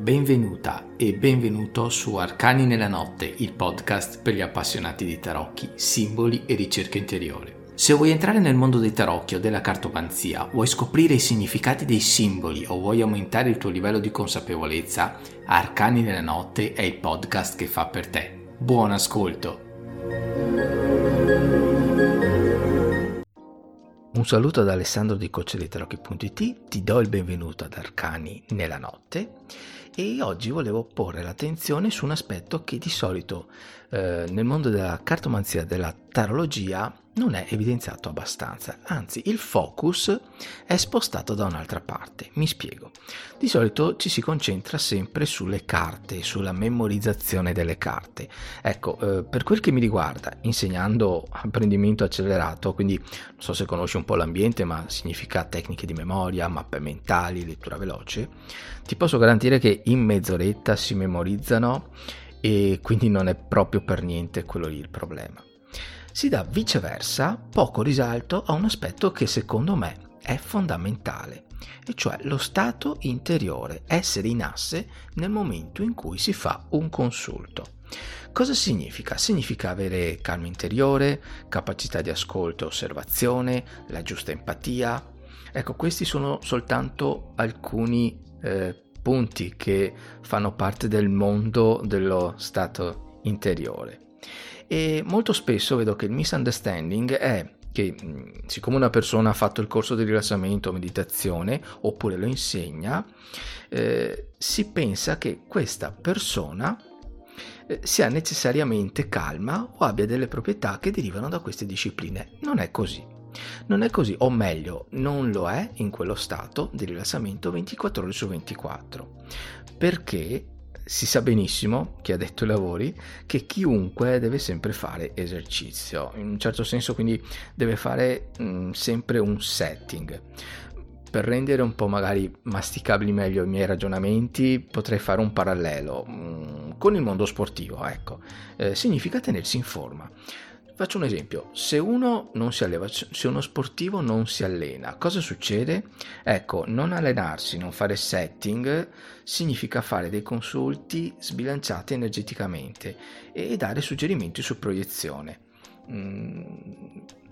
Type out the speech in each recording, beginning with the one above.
Benvenuta e benvenuto su Arcani nella notte, il podcast per gli appassionati di tarocchi, simboli e ricerca interiore. Se vuoi entrare nel mondo dei tarocchi o della cartomanzia, vuoi scoprire i significati dei simboli o vuoi aumentare il tuo livello di consapevolezza, Arcani nella notte è il podcast che fa per te. Buon ascolto! Un saluto da Alessandro di Coccioliterocchi.it, ti do il benvenuto ad Arcani nella notte e oggi volevo porre l'attenzione su un aspetto che di solito eh, nel mondo della cartomanzia, della tarologia, non è evidenziato abbastanza, anzi il focus è spostato da un'altra parte. Mi spiego. Di solito ci si concentra sempre sulle carte, sulla memorizzazione delle carte. Ecco, eh, per quel che mi riguarda, insegnando apprendimento accelerato, quindi non so se conosci un po' l'ambiente, ma significa tecniche di memoria, mappe mentali, lettura veloce, ti posso garantire che in mezz'oretta si memorizzano e quindi non è proprio per niente quello lì il problema si dà viceversa poco risalto a un aspetto che secondo me è fondamentale, e cioè lo stato interiore, essere in asse nel momento in cui si fa un consulto. Cosa significa? Significa avere calma interiore, capacità di ascolto e osservazione, la giusta empatia. Ecco, questi sono soltanto alcuni eh, punti che fanno parte del mondo dello stato interiore. E molto spesso vedo che il misunderstanding è che siccome una persona ha fatto il corso di rilassamento o meditazione oppure lo insegna, eh, si pensa che questa persona eh, sia necessariamente calma o abbia delle proprietà che derivano da queste discipline. Non è così. Non è così, o meglio, non lo è in quello stato di rilassamento 24 ore su 24, perché si sa benissimo, chi ha detto i lavori, che chiunque deve sempre fare esercizio, in un certo senso quindi deve fare mh, mm, sempre un setting. Per rendere un po' magari masticabili meglio i miei ragionamenti, potrei fare un parallelo mh, mm, con il mondo sportivo, ecco. Eh, significa tenersi in forma. Faccio un esempio, se uno non si alleva, se uno sportivo non si allena, cosa succede? Ecco, non allenarsi, non fare setting significa fare dei consulti sbilanciati energeticamente e dare suggerimenti su proiezione. Mm,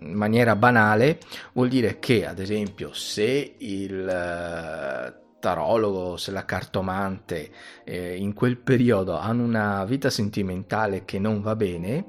in maniera banale vuol dire che, ad esempio, se il eh, tarologo, se la cartomante eh, in quel periodo hanno una vita sentimentale che non va bene,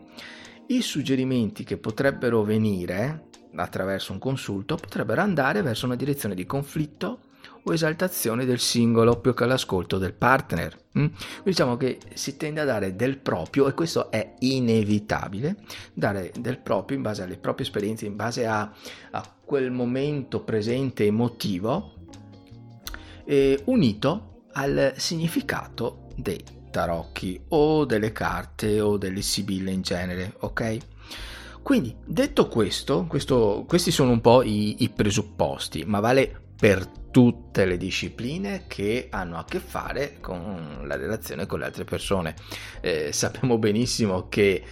i suggerimenti che potrebbero venire attraverso un consulto potrebbero andare verso una direzione di conflitto o esaltazione del singolo più che l'ascolto del partner. Mm? Diciamo che si tende a dare del proprio e questo è inevitabile, dare del proprio in base alle proprie esperienze, in base a, a quel momento presente emotivo, eh, unito al significato dei tarocchi o delle carte o delle sibille in genere, ok? Quindi, detto questo, questo questi sono un po' i, i presupposti, ma vale per tutte le discipline che hanno a che fare con la relazione con le altre persone. Eh, sappiamo benissimo che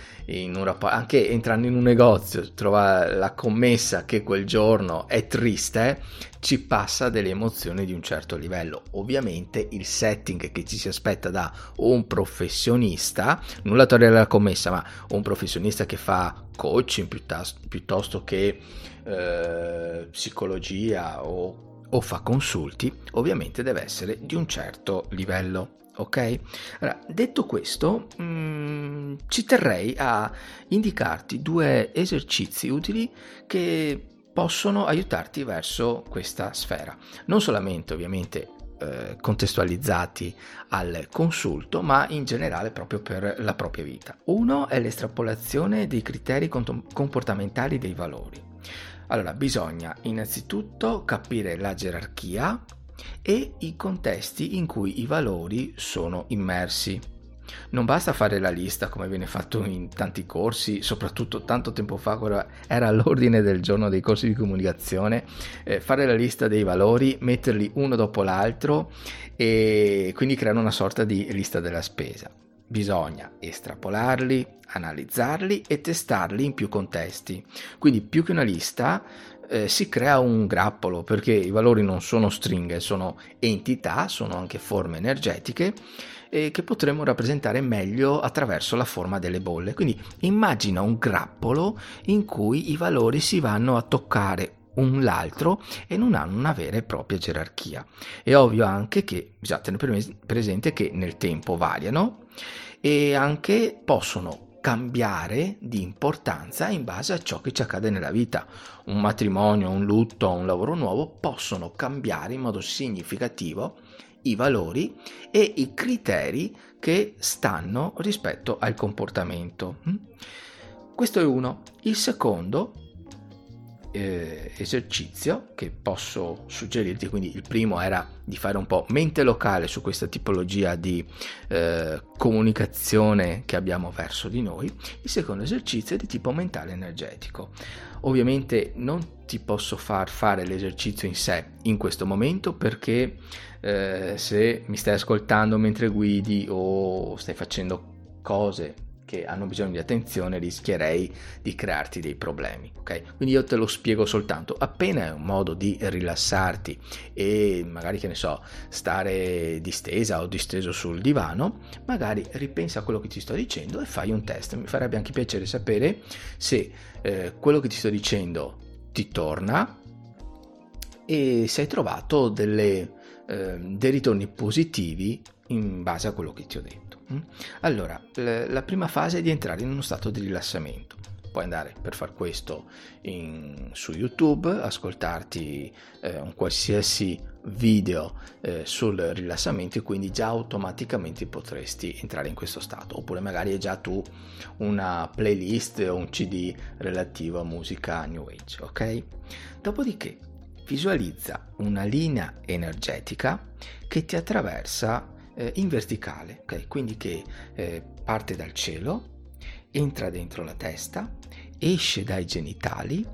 rapporto, anche entrando in un negozio, trovare la commessa che quel giorno è triste, ci passa delle emozioni di un certo livello. Ovviamente il setting che ci si aspetta da un professionista, non la togliere della commessa, ma un professionista che fa coaching piuttosto, piuttosto che eh, psicologia o o fa consulti, ovviamente deve essere di un certo livello. Ok? Allora, detto questo, mh, mm, ci terrei a indicarti due esercizi utili che possono aiutarti verso questa sfera. Non solamente, ovviamente, eh, contestualizzati al consulto, ma in generale proprio per la propria vita. Uno è l'estrapolazione dei criteri comportamentali dei valori. Allora, bisogna innanzitutto capire la gerarchia e i contesti in cui i valori sono immersi. Non basta fare la lista come viene fatto in tanti corsi, soprattutto tanto tempo fa, era all'ordine del giorno dei corsi di comunicazione, eh, fare la lista dei valori, metterli uno dopo l'altro e quindi creare una sorta di lista della spesa. bisogna estrapolarli, analizzarli e testarli in più contesti. Quindi più che una lista eh, si crea un grappolo perché i valori non sono stringhe, sono entità, sono anche forme energetiche eh, che potremmo rappresentare meglio attraverso la forma delle bolle. Quindi immagina un grappolo in cui i valori si vanno a toccare un l'altro e non hanno una vera e propria gerarchia. È ovvio anche che bisogna tenere presente che nel tempo variano e anche possono cambiare di importanza in base a ciò che ci accade nella vita. Un matrimonio, un lutto, un lavoro nuovo possono cambiare in modo significativo i valori e i criteri che stanno rispetto al comportamento. Mm? Questo è uno. Il secondo eh, esercizio che posso suggerirti, quindi il primo era di fare un po' mente locale su questa tipologia di eh, comunicazione che abbiamo verso di noi, il secondo esercizio è di tipo mentale energetico. Ovviamente non ti posso far fare l'esercizio in sé in questo momento perché eh, se mi stai ascoltando mentre guidi o stai facendo cose che hanno bisogno di attenzione rischierei di crearti dei problemi ok? Quindi io te lo spiego soltanto. Appena è un modo di rilassarti e magari che ne so stare distesa o disteso sul divano magari ripensa a quello che ti sto dicendo e fai un test. Mi farebbe anche piacere sapere se eh, quello che ti sto dicendo ti torna e se hai trovato delle, eh, dei ritorni positivi in base a quello che ti ho detto? Allora, la prima fase è di entrare in uno stato di rilassamento. Puoi andare per far questo in, su YouTube, ascoltarti eh, un qualsiasi video eh, sul rilassamento e quindi già automaticamente potresti entrare in questo stato. Oppure magari hai già tu una playlist o un CD relativo a musica New Age, ok? Dopodiché visualizza una linea energetica che ti attraversa eh, in verticale, okay? quindi che eh, parte dal cielo, entra dentro la testa, esce dai genitali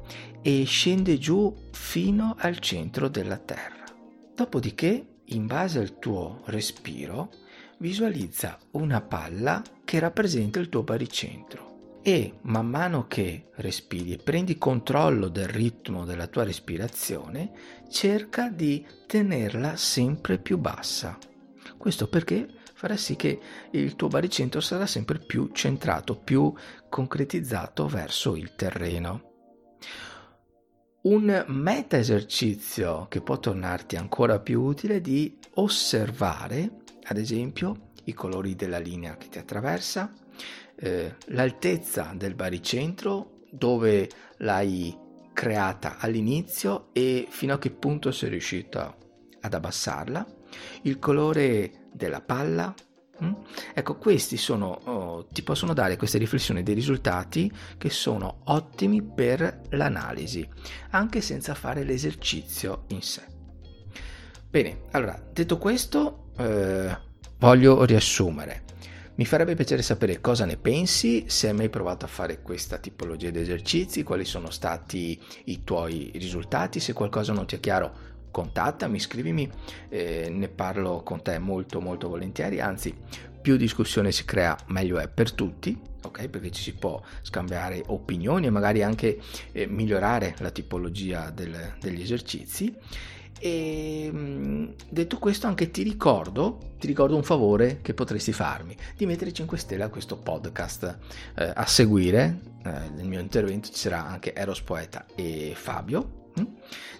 e scende giù fino al centro della terra. Dopodiché, in base al tuo respiro, visualizza una palla che rappresenta il tuo baricentro e man mano che respiri e prendi controllo del ritmo della tua respirazione, cerca di tenerla sempre più bassa. Questo perché farà sì che il tuo baricentro sarà sempre più centrato, più concretizzato verso il terreno. Un meta esercizio che può tornarti ancora più utile è di osservare, ad esempio, i colori della linea che ti attraversa, eh, l'altezza del baricentro, dove l'hai creata all'inizio e fino a che punto sei riuscito ad abbassarla il colore della palla. Mm? Ecco, questi sono, oh, ti possono dare queste riflessioni dei risultati che sono ottimi per l'analisi, anche senza fare l'esercizio in sé. Bene, allora, detto questo, eh, voglio riassumere. Mi farebbe piacere sapere cosa ne pensi, se hai mai provato a fare questa tipologia di esercizi, quali sono stati i tuoi risultati, se qualcosa non ti è chiaro contattami, scrivimi, eh, ne parlo con te molto molto volentieri, anzi più discussione si crea meglio è per tutti, ok? Perché ci si può scambiare opinioni e magari anche eh, migliorare la tipologia del, degli esercizi. E mm, detto questo, anche ti ricordo, ti ricordo un favore che potresti farmi, di mettere 5 stelle a questo podcast. Eh, a seguire eh, nel mio intervento ci sarà anche Eros Poeta e Fabio?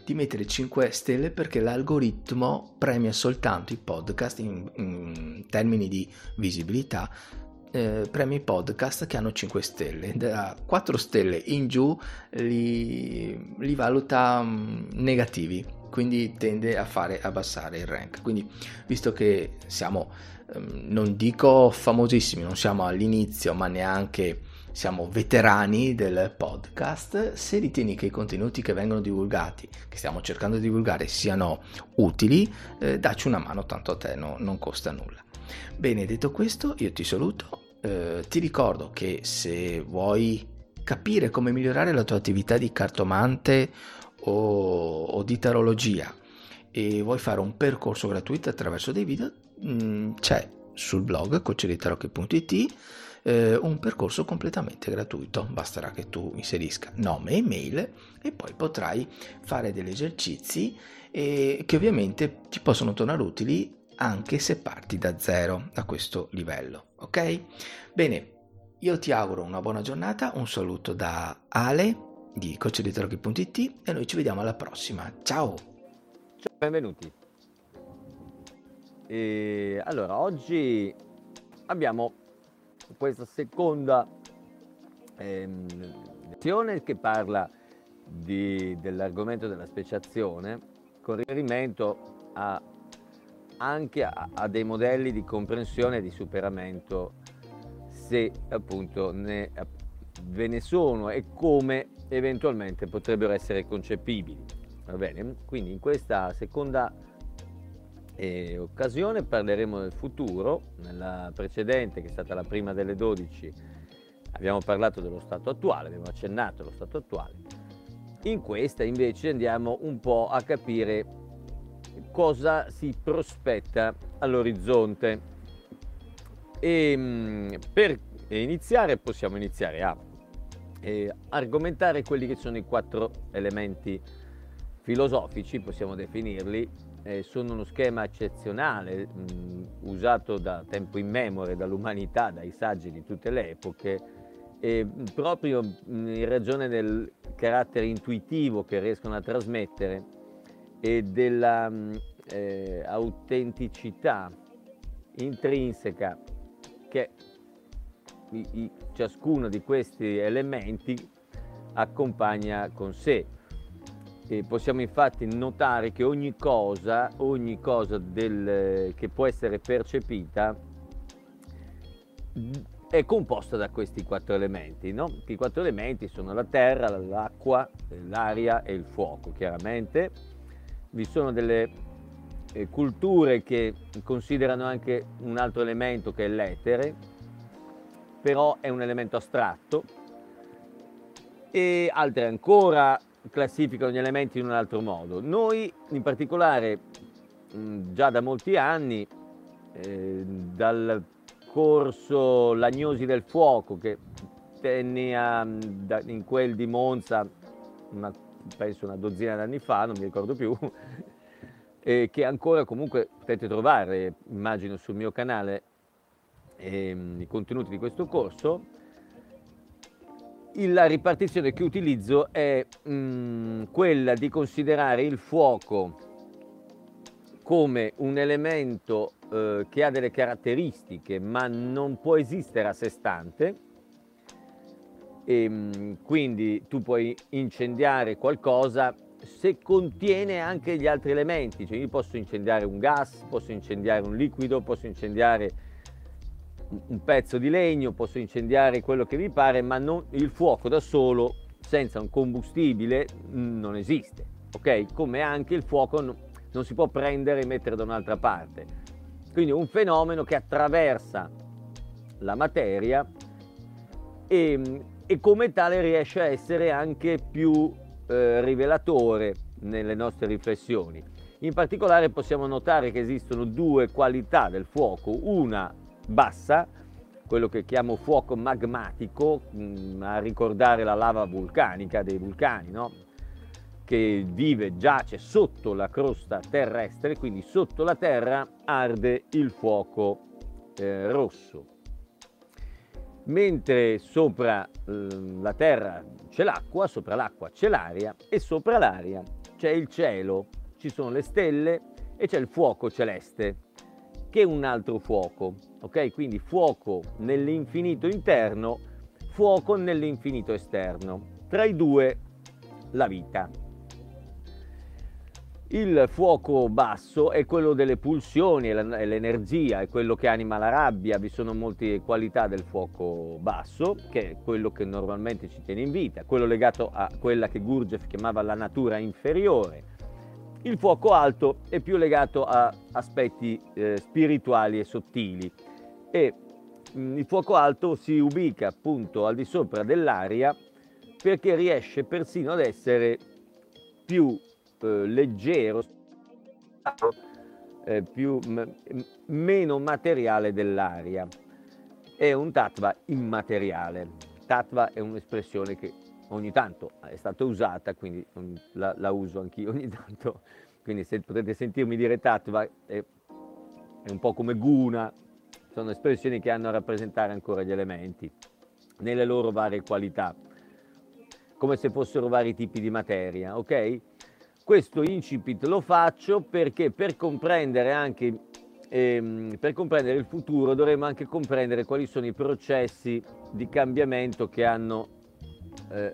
Di mettere 5 stelle perché l'algoritmo premia soltanto i podcast in, in termini di visibilità eh, premia i podcast che hanno 5 stelle. Da 4 stelle in giù li, li valuta um, negativi quindi tende a fare abbassare il rank. Quindi visto che siamo um, non dico famosissimi non siamo all'inizio ma neanche siamo veterani del podcast, se ritieni che i contenuti che vengono divulgati, che stiamo cercando di divulgare, siano utili, eh, dacci una mano, tanto a te no, non costa nulla. Bene, detto questo, io ti saluto, eh, ti ricordo che se vuoi capire come migliorare la tua attività di cartomante o, o di tarologia e vuoi fare un percorso gratuito attraverso dei video, mh, mm, c'è sul blog cocceritarocchi.it eh, un percorso completamente gratuito. Basterà che tu inserisca nome e email e poi potrai fare degli esercizi eh, che ovviamente ti possono tornare utili anche se parti da zero, da questo livello. Ok? Bene, io ti auguro una buona giornata, un saluto da Ale di coacheditorocchi.it e noi ci vediamo alla prossima. Ciao! Ciao, benvenuti. E allora, oggi abbiamo questa seconda ehm, lezione che parla dell'argomento della speciazione con riferimento a, anche a, a, dei modelli di comprensione e di superamento se appunto ne, ve ne sono e come eventualmente potrebbero essere concepibili. Va bene? Quindi in questa seconda e occasione parleremo del futuro. Nella precedente, che è stata la prima delle 12, abbiamo parlato dello stato attuale, abbiamo accennato allo stato attuale. In questa invece andiamo un po' a capire cosa si prospetta all'orizzonte. E mm, per iniziare possiamo iniziare a argomentare quelli che sono i quattro elementi filosofici, possiamo definirli, eh, sono uno schema eccezionale mh, usato da tempo immemore dall'umanità, dai saggi di tutte le epoche, e proprio mh, in ragione del carattere intuitivo che riescono a trasmettere e della mh, eh, autenticità intrinseca che i, i, ciascuno di questi elementi accompagna con sé. E possiamo infatti notare che ogni cosa, ogni cosa del, che può essere percepita è composta da questi quattro elementi. No? I quattro elementi sono la terra, l'acqua, l'aria e il fuoco, chiaramente. Vi sono delle eh, culture che considerano anche un altro elemento che è l'etere, però è un elemento astratto, e altre ancora classificano gli elementi in un altro modo. Noi in particolare già da molti anni, eh, dal corso L'agnosi del fuoco che tenni a, da, in quel di Monza, una, penso una dozzina d'anni fa, non mi ricordo più, e che ancora comunque potete trovare, immagino, sul mio canale eh, i contenuti di questo corso, la ripartizione che utilizzo è mh, mm, quella di considerare il fuoco come un elemento eh, che ha delle caratteristiche ma non può esistere a sé stante. E mh, mm, quindi tu puoi incendiare qualcosa se contiene anche gli altri elementi, cioè io posso incendiare un gas, posso incendiare un liquido, posso incendiare un pezzo di legno, posso incendiare quello che mi pare, ma non, il fuoco da solo, senza un combustibile, non esiste. Ok? Come anche il fuoco non, non si può prendere e mettere da un'altra parte. Quindi è un fenomeno che attraversa la materia e, e come tale riesce a essere anche più eh, rivelatore nelle nostre riflessioni. In particolare possiamo notare che esistono due qualità del fuoco, una bassa, quello che chiamo fuoco magmatico, mm, a ricordare la lava vulcanica dei vulcani, no? che vive, giace sotto la crosta terrestre, quindi sotto la terra arde il fuoco eh, rosso. Mentre sopra eh, la terra c'è l'acqua, sopra l'acqua c'è l'aria e sopra l'aria c'è il cielo, ci sono le stelle e c'è il fuoco celeste che un altro fuoco, ok? Quindi fuoco nell'infinito interno, fuoco nell'infinito esterno. Tra i due la vita. Il fuoco basso è quello delle pulsioni e l'energia, è quello che anima la rabbia, vi sono molte qualità del fuoco basso, che è quello che normalmente ci tiene in vita, quello legato a quella che Gurdjieff chiamava la natura inferiore, il fuoco alto è più legato a aspetti eh, spirituali e sottili e mh, mm, il fuoco alto si ubica appunto al di sopra dell'aria perché riesce persino ad essere più eh, leggero eh, più, m- meno materiale dell'aria. È un tattva immateriale. Tattva è un'espressione che ogni tanto è stata usata, quindi la, la uso anch'io ogni tanto. Quindi se potete sentirmi dire tattva è, è un po' come guna, sono espressioni che hanno a rappresentare ancora gli elementi nelle loro varie qualità, come se fossero vari tipi di materia, ok? Questo incipit lo faccio perché per comprendere anche ehm, per comprendere il futuro dovremo anche comprendere quali sono i processi di cambiamento che hanno eh,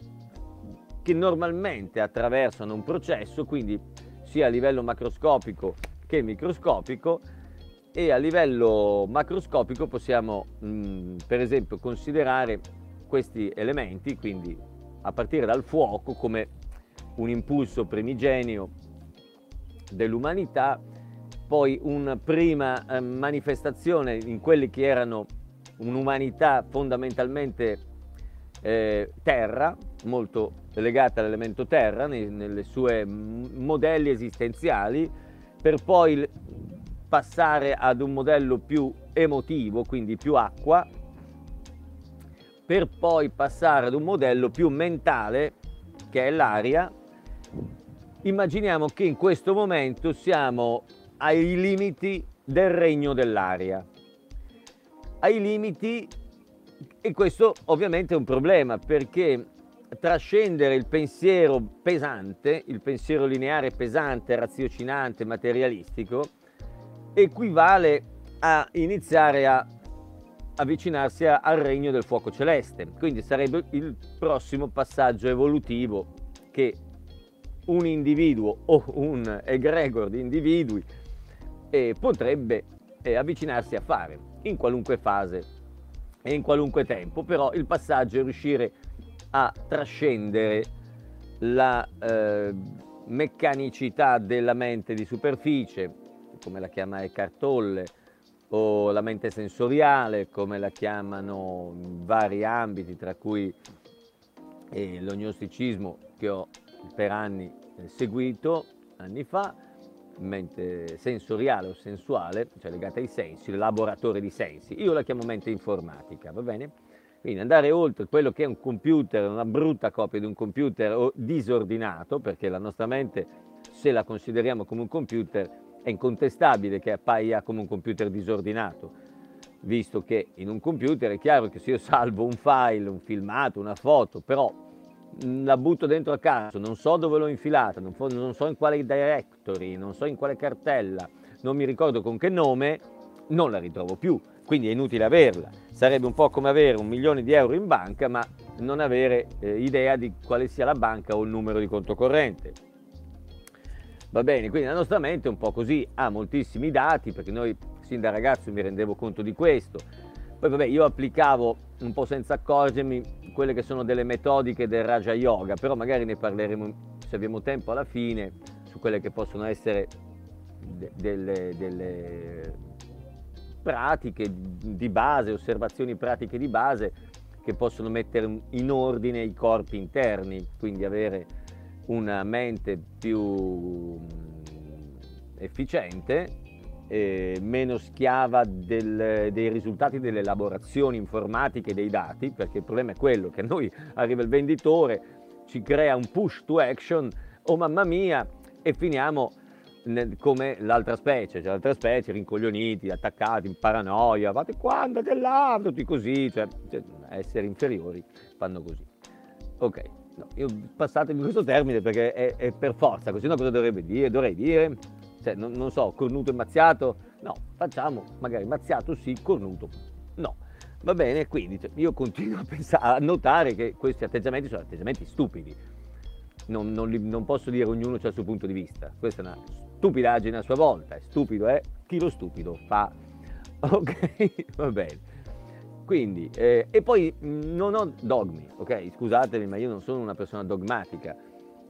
che normalmente attraversano un processo, quindi sia a livello macroscopico che microscopico e a livello macroscopico possiamo mh, mm, per esempio considerare questi elementi, quindi a partire dal fuoco come un impulso primigenio dell'umanità, poi una prima eh, manifestazione in quelli che erano un'umanità fondamentalmente eh, terra, molto legata all'elemento terra nei, nelle sue modelli esistenziali, per poi passare ad un modello più emotivo, quindi più acqua, per poi passare ad un modello più mentale, che è l'aria, Immaginiamo che in questo momento siamo ai limiti del regno dell'aria. Ai limiti, e questo ovviamente è un problema perché trascendere il pensiero pesante, il pensiero lineare pesante, raziocinante, materialistico, equivale a iniziare a avvicinarsi al regno del fuoco celeste. Quindi sarebbe il prossimo passaggio evolutivo che un individuo o un egregor di individui eh, potrebbe eh, avvicinarsi a fare in qualunque fase e in qualunque tempo, però il passaggio è riuscire a trascendere la eh, meccanicità della mente di superficie, come la chiama Eckhart Tolle, o la mente sensoriale, come la chiamano in vari ambiti, tra cui eh, l'ognosticismo che ho per anni eh, seguito, anni fa, mente sensoriale o sensuale, cioè legata ai sensi, il laboratorio di sensi. Io la chiamo mente informatica, va bene? Quindi andare oltre quello che è un computer, una brutta copia di un computer o disordinato, perché la nostra mente, se la consideriamo come un computer, è incontestabile che appaia come un computer disordinato, visto che in un computer è chiaro che se io salvo un file, un filmato, una foto, però la butto dentro a caso, non so dove l'ho infilata, non, non so in quale directory, non so in quale cartella, non mi ricordo con che nome, non la ritrovo più, quindi è inutile averla. Sarebbe un po' come avere un milione di euro in banca ma non avere eh, idea di quale sia la banca o il numero di conto corrente. Va bene, quindi la nostra mente è un po' così, ha moltissimi dati, perché noi sin da ragazzo mi rendevo conto di questo. Poi vabbè, io applicavo un po' senza accorgermi quelle che sono delle metodiche del Raja Yoga, però magari ne parleremo se abbiamo tempo alla fine su quelle che possono essere de- delle, delle pratiche di base, osservazioni pratiche di base che possono mettere in ordine i corpi interni, quindi avere una mente più mm, efficiente, eh, meno schiava del, dei risultati delle elaborazioni informatiche dei dati, perché il problema è quello che a noi arriva il venditore, ci crea un push to action, oh mamma mia, e finiamo nel, come l'altra specie, cioè l'altra specie rincoglioniti, attaccati, in paranoia, fate qua, andate là, tutti così, cioè, cioè esseri inferiori fanno così. Ok, No, io passatemi questo termine perché è, è, per forza, così no cosa dovrebbe dire? Dovrei dire, cioè, non, non, so, cornuto e mazziato? No, facciamo magari mazziato sì, cornuto no. Va bene, quindi cioè, io continuo a, pensare, a notare che questi atteggiamenti sono atteggiamenti stupidi. Non, non, non posso dire ognuno ha il suo punto di vista. Questa è una stupidaggine a sua volta. È stupido, eh? chi lo stupido fa. Ok, va bene. Quindi, eh, e poi mm, non ho dogmi, ok? Scusatemi, ma io non sono una persona dogmatica,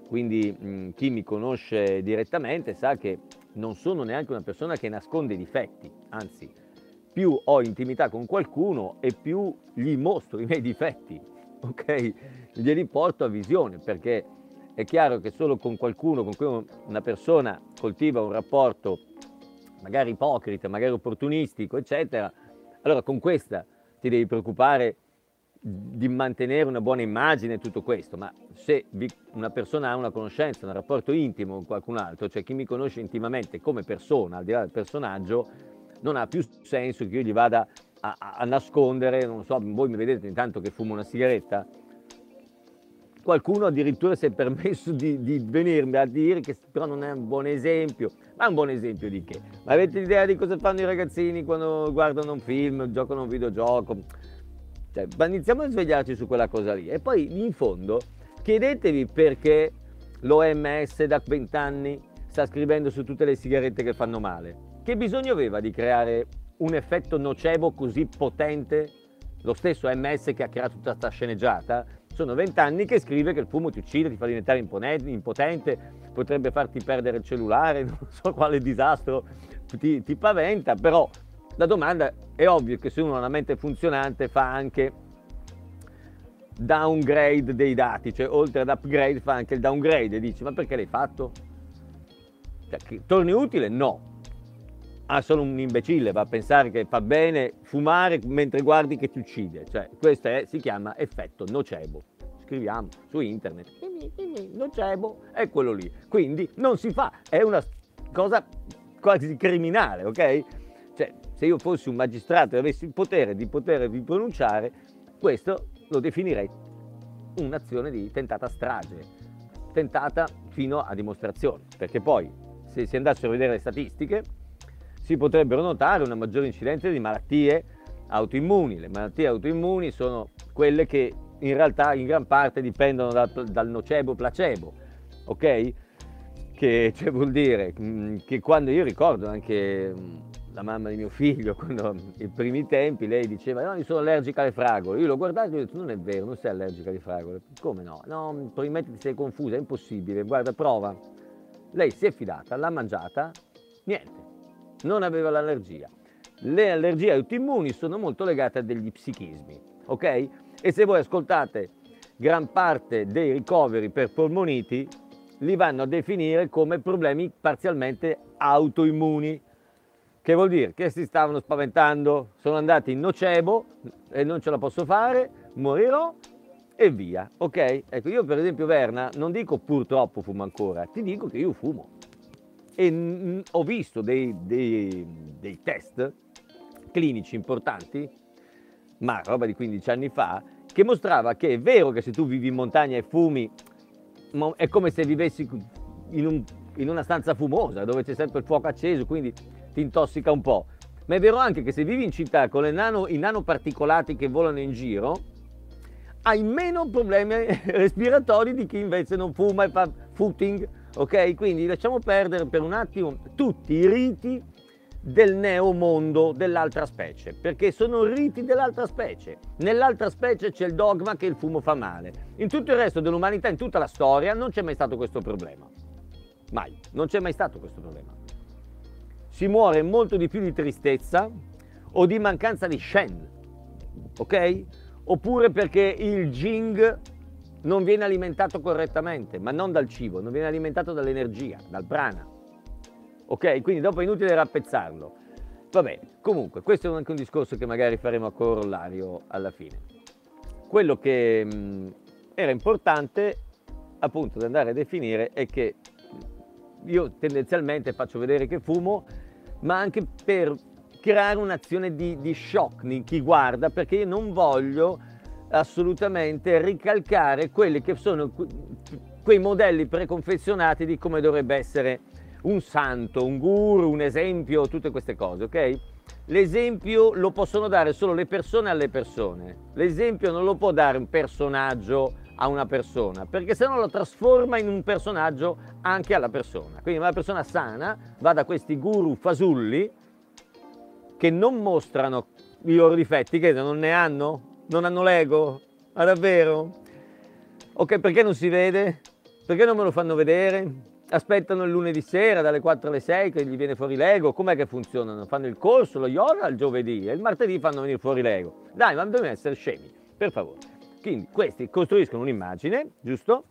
quindi mh, mm, chi mi conosce direttamente sa che non sono neanche una persona che nasconde i difetti, anzi, più ho intimità con qualcuno e più gli mostro i miei difetti, ok? Glieli porto a visione, perché è chiaro che solo con qualcuno con cui una persona coltiva un rapporto magari ipocrita, magari opportunistico, eccetera, allora con questa ti devi preoccupare di mantenere una buona immagine e tutto questo, ma se una persona ha una conoscenza, un rapporto intimo con qualcun altro, cioè chi mi conosce intimamente come persona, al di là del personaggio, non ha più senso che io gli vada a, a nascondere, non so, voi mi vedete intanto che fumo una sigaretta, qualcuno addirittura si è permesso di, di, venirmi a dire che però non è un buon esempio. Ma un buon esempio di che? Ma avete idea di cosa fanno i ragazzini quando guardano un film, giocano un videogioco? Cioè, ma iniziamo a svegliarci su quella cosa lì. E poi, in fondo, chiedetevi perché l'OMS da 20 anni sta scrivendo su tutte le sigarette che fanno male. Che bisogno aveva di creare un effetto nocebo così potente? Lo stesso OMS che ha creato tutta questa sceneggiata? Sono 20 anni che scrive che il fumo ti uccide, ti fa diventare impotente, potrebbe farti perdere il cellulare, non so quale disastro ti, ti paventa, però la domanda è ovvio che se uno ha una mente funzionante fa anche downgrade dei dati, cioè oltre ad upgrade fa anche il downgrade e dici ma perché l'hai fatto? Cioè, torni utile? No. Ah, sono un imbecille, va a pensare che fa bene fumare mentre guardi che ti uccide. Cioè, questo è, si chiama effetto nocebo. Scriviamo su internet, nocebo è quello lì. Quindi non si fa, è una cosa quasi criminale, ok? Cioè, se io fossi un magistrato e avessi il potere di potervi pronunciare, questo lo definirei un'azione di tentata strage, tentata fino a dimostrazione, perché poi se si andassero a vedere le statistiche si potrebbero notare una maggiore incidenza di malattie autoimmuni. Le malattie autoimmuni sono quelle che in realtà in gran parte dipendono dal, dal nocebo placebo, ok? Che cioè, vuol dire mm, che quando io ricordo anche mm, la mamma di mio figlio, quando i primi tempi lei diceva no, io sono allergica alle fragole, io l'ho guardato e ho detto non è vero, non sei allergica alle fragole, come no? No, probabilmente ti sei confusa, è impossibile, guarda prova. Lei si è fidata, l'ha mangiata, niente, non aveva l'allergia. Le allergie autoimmuni sono molto legate a degli psichismi, ok? E se voi ascoltate gran parte dei ricoveri per polmoniti, li vanno a definire come problemi parzialmente autoimmuni che vuol dire che si stavano spaventando, sono andati in nocebo e non ce la posso fare, morirò e via, ok? Ecco, io per esempio Verna non dico purtroppo fumo ancora, ti dico che io fumo. E n- ho visto dei, dei, dei test clinici importanti, ma roba di 15 anni fa, che mostrava che è vero che se tu vivi in montagna e fumi, è come se vivessi in, un, in una stanza fumosa dove c'è sempre il fuoco acceso, quindi ti intossica un po'. Ma è vero anche che se vivi in città con nano, i nanoparticolati che volano in giro, hai meno problemi respiratori di chi invece non fuma e fa footing, ok? Quindi lasciamo perdere per un attimo tutti i riti del neomondo dell'altra specie, perché sono riti dell'altra specie. Nell'altra specie c'è il dogma che il fumo fa male. In tutto il resto dell'umanità, in tutta la storia, non c'è mai stato questo problema. Mai, non c'è mai stato questo problema si muore molto di più di tristezza o di mancanza di Shen, ok? Oppure perché il Jing non viene alimentato correttamente, ma non dal cibo, non viene alimentato dall'energia, dal prana. Ok? Quindi dopo è inutile rappezzarlo. Vabbè, comunque, questo è anche un discorso che magari faremo a corollario alla fine. Quello che mh, era importante appunto da andare a definire è che io tendenzialmente faccio vedere che fumo ma anche per creare un'azione di, di shock in chi guarda, perché io non voglio assolutamente ricalcare quelli che sono quei modelli preconfezionati di come dovrebbe essere un santo, un guru, un esempio, tutte queste cose, ok? L'esempio lo possono dare solo le persone alle persone. L'esempio non lo può dare un personaggio a una persona, perché se no lo trasforma in un personaggio anche alla persona. Quindi una persona sana va da questi guru fasulli che non mostrano i loro difetti, che non ne hanno? Non hanno l'ego? Ma davvero? Ok, perché non si vede? Perché non me lo fanno vedere? Aspettano il lunedì sera dalle 4 alle 6 che gli viene fuori l'ego? Com'è che funzionano? Fanno il corso, lo yoga il giovedì e il martedì fanno venire fuori l'ego. Dai, ma dobbiamo essere scemi, per favore. Quindi questi costruiscono un'immagine, giusto?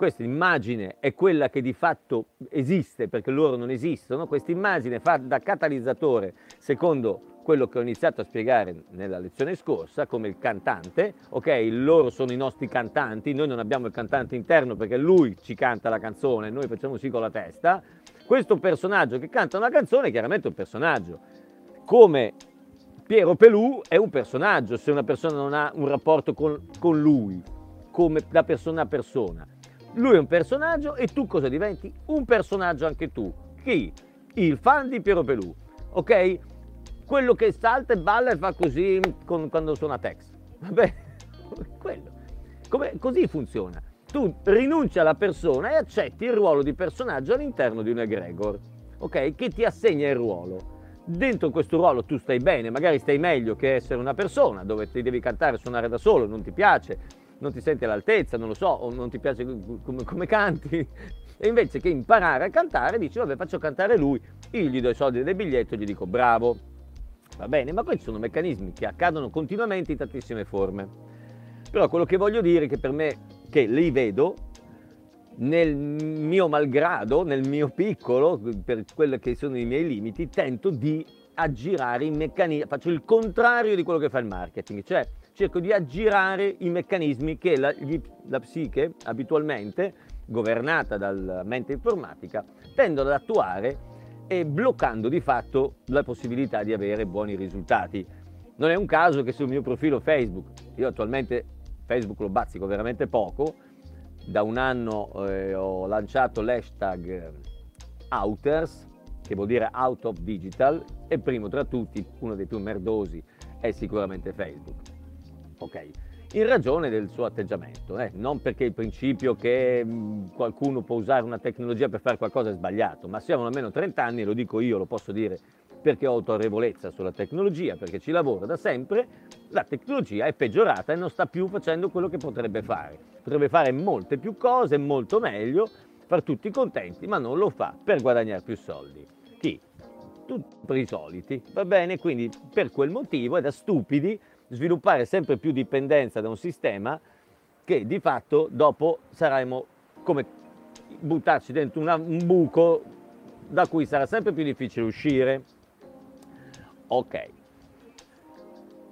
questa immagine è quella che di fatto esiste perché loro non esistono, questa immagine fa da catalizzatore secondo quello che ho iniziato a spiegare nella lezione scorsa, come il cantante, ok? Loro sono i nostri cantanti, noi non abbiamo il cantante interno perché lui ci canta la canzone, noi facciamo sì con la testa. Questo personaggio che canta una canzone è chiaramente un personaggio. Come Piero Pelù è un personaggio se una persona non ha un rapporto con, con lui, come da persona a persona. Lui è un personaggio e tu cosa diventi? Un personaggio anche tu. Chi? Il fan di Piero Pelù, ok? Quello che salta e balla e fa così con, quando suona Tex. Vabbè, quello. Come, così funziona. Tu rinunci alla persona e accetti il ruolo di personaggio all'interno di un egregor, ok? Che ti assegna il ruolo. Dentro questo ruolo tu stai bene, magari stai meglio che essere una persona dove ti devi cantare e suonare da solo, non ti piace, non ti senti all'altezza, non lo so, o non ti piace come, come canti, e invece che imparare a cantare dici vabbè faccio cantare lui, io gli do i soldi del biglietto e gli dico bravo, va bene, ma questi sono meccanismi che accadono continuamente in tantissime forme. Però quello che voglio dire è che per me, che li vedo, nel mio malgrado, nel mio piccolo, per quelli che sono i miei limiti, tento di aggirare i meccanismi, faccio il contrario di quello che fa il marketing, cioè cerco di aggirare i meccanismi che la, la psiche abitualmente, governata dalla mente informatica, tendono ad attuare e bloccando di fatto la possibilità di avere buoni risultati. Non è un caso che sul mio profilo Facebook, io attualmente Facebook lo bazzico veramente poco, da un anno eh, ho lanciato l'hashtag Outers, che vuol dire out of digital, e primo tra tutti, uno dei più merdosi, è sicuramente Facebook ok? In ragione del suo atteggiamento, eh? non perché il principio che mm, qualcuno può usare una tecnologia per fare qualcosa è sbagliato, ma siamo almeno 30 anni, lo dico io, lo posso dire perché ho autorevolezza sulla tecnologia, perché ci lavoro da sempre, la tecnologia è peggiorata e non sta più facendo quello che potrebbe fare. Potrebbe fare molte più cose, molto meglio, far tutti contenti, ma non lo fa per guadagnare più soldi. Chi? Tutti i soliti, va bene? Quindi per quel motivo è da stupidi sviluppare sempre più dipendenza da un sistema che di fatto dopo saremo come buttarci dentro una, un buco da cui sarà sempre più difficile uscire. Ok.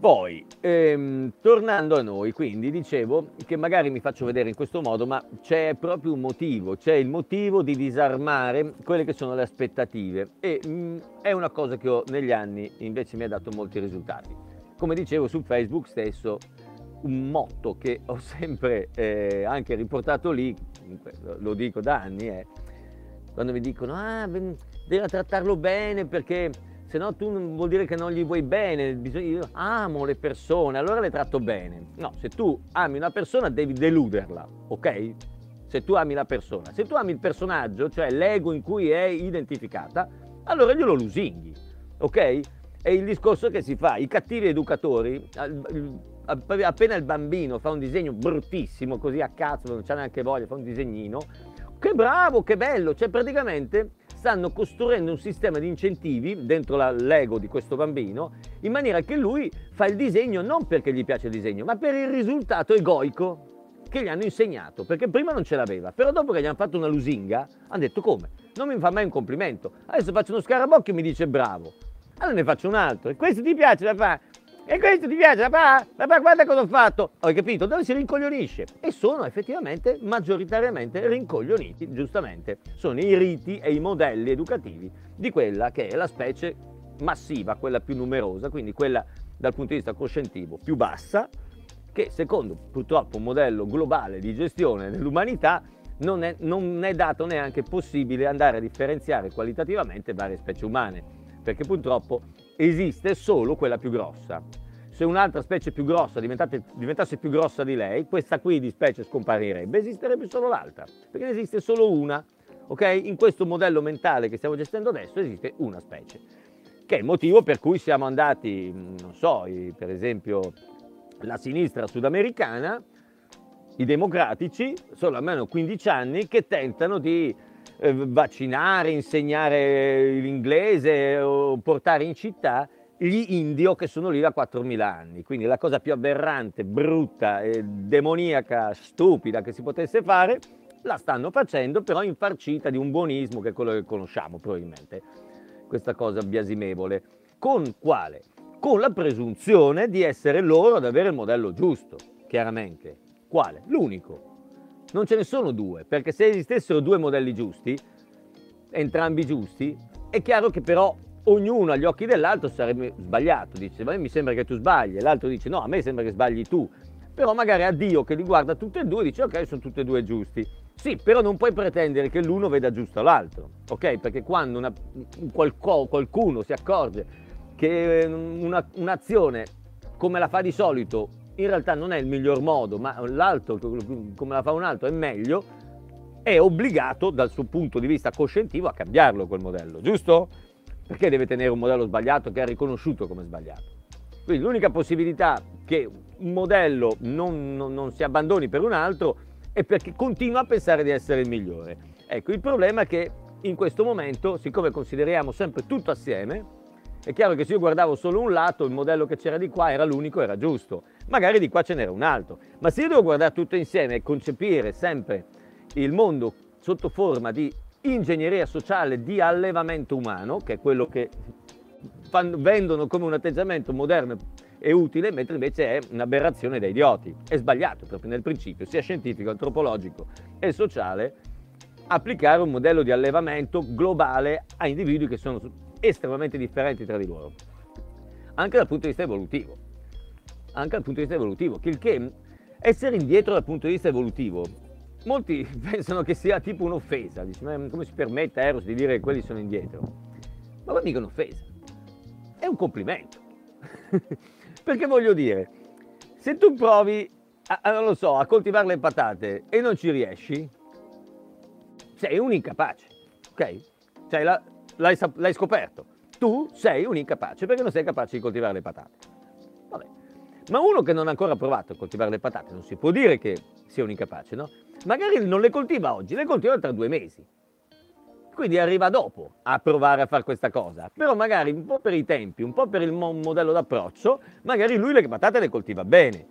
Poi, ehm, tornando a noi, quindi dicevo che magari mi faccio vedere in questo modo, ma c'è proprio un motivo, c'è il motivo di disarmare quelle che sono le aspettative e mh, mm, è una cosa che ho, negli anni invece mi ha dato molti risultati come dicevo su Facebook stesso, un motto che ho sempre eh, anche riportato lì, lo dico da anni, è quando mi dicono ah, devi trattarlo bene perché se no tu vuol dire che non gli vuoi bene, bisogna, io amo le persone, allora le tratto bene. No, se tu ami una persona devi deluderla, ok? Se tu ami la persona. Se tu ami il personaggio, cioè l'ego in cui è identificata, allora glielo lusinghi, ok? è il discorso che si fa. I cattivi educatori, appena il bambino fa un disegno bruttissimo, così a cazzo, non c'ha neanche voglia, fa un disegnino, che bravo, che bello, cioè praticamente stanno costruendo un sistema di incentivi dentro l'ego di questo bambino in maniera che lui fa il disegno non perché gli piace il disegno, ma per il risultato egoico che gli hanno insegnato, perché prima non ce l'aveva, però dopo che gli hanno fatto una lusinga hanno detto come? Non mi fa mai un complimento, adesso faccio uno scarabocchio e mi dice bravo, allora ne faccio un altro. E questo ti piace papà? E questo ti piace papà? Papà guarda cosa ho fatto. Hai capito? Dove si rincoglionisce. E sono effettivamente maggioritariamente rincoglioniti, giustamente. Sono i riti e i modelli educativi di quella che è la specie massiva, quella più numerosa, quindi quella dal punto di vista coscientivo più bassa, che secondo purtroppo un modello globale di gestione dell'umanità non è, non è dato neanche possibile andare a differenziare qualitativamente varie specie umane perché purtroppo esiste solo quella più grossa. Se un'altra specie più grossa diventasse più grossa di lei, questa qui di specie scomparirebbe, esisterebbe solo l'altra, perché ne esiste solo una. ok? In questo modello mentale che stiamo gestendo adesso esiste una specie, che è il motivo per cui siamo andati, non so, per esempio la sinistra sudamericana, i democratici, sono almeno 15 anni che tentano di eh, vaccinare, insegnare l'inglese o portare in città gli indio che sono lì da 4.000 anni. Quindi la cosa più aberrante, brutta, demoniaca, stupida che si potesse fare, la stanno facendo però infarcita di un buonismo che è quello che conosciamo probabilmente, questa cosa biasimevole. Con quale? Con la presunzione di essere loro ad avere il modello giusto, chiaramente. Quale? L'unico. Non ce ne sono due, perché se esistessero due modelli giusti, entrambi giusti, è chiaro che però ognuno agli occhi dell'altro sarebbe sbagliato. Dice, ma mi sembra che tu sbagli, e l'altro dice, no, a me sembra che sbagli tu. Però magari a Dio che li guarda tutti e due dice, ok, sono tutti e due giusti. Sì, però non puoi pretendere che l'uno veda giusto l'altro, ok? Perché quando una, qualco, qualcuno si accorge che una, un'azione come la fa di solito in realtà non è il miglior modo, ma l'altro come la fa un altro è meglio, è obbligato dal suo punto di vista coscientivo a cambiarlo quel modello, giusto? Perché deve tenere un modello sbagliato che è riconosciuto come sbagliato? Quindi l'unica possibilità che un modello non, non, non si abbandoni per un altro è perché continua a pensare di essere il migliore. Ecco, il problema è che in questo momento, siccome consideriamo sempre tutto assieme, è chiaro che se io guardavo solo un lato, il modello che c'era di qua era l'unico, era giusto. Magari di qua ce n'era un altro. Ma se io devo guardare tutto insieme e concepire sempre il mondo sotto forma di ingegneria sociale di allevamento umano, che è quello che fanno, vendono come un atteggiamento moderno e utile, mentre invece è un'aberrazione da idioti. È sbagliato proprio nel principio, sia scientifico, antropologico e sociale, applicare un modello di allevamento globale a individui che sono estremamente differenti tra di loro, anche dal punto di vista evolutivo. Anche dal punto di vista evolutivo, il che essere indietro dal punto di vista evolutivo, molti pensano che sia tipo un'offesa, dici, ma come si permette a Eros di dire che quelli sono indietro? Ma poi mica un'offesa, è un complimento. Perché voglio dire, se tu provi, a, non lo so, a coltivare le patate e non ci riesci, sei un incapace, ok? Cioè la, l'hai, l'hai scoperto. Tu sei un incapace perché non sei capace di coltivare le patate. Vabbè. Ma uno che non ha ancora provato a coltivare le patate non si può dire che sia un incapace, no? Magari non le coltiva oggi, le coltiva tra due mesi. Quindi arriva dopo a provare a fare questa cosa. Però magari un po' per i tempi, un po' per il modello d'approccio, magari lui le patate le coltiva bene.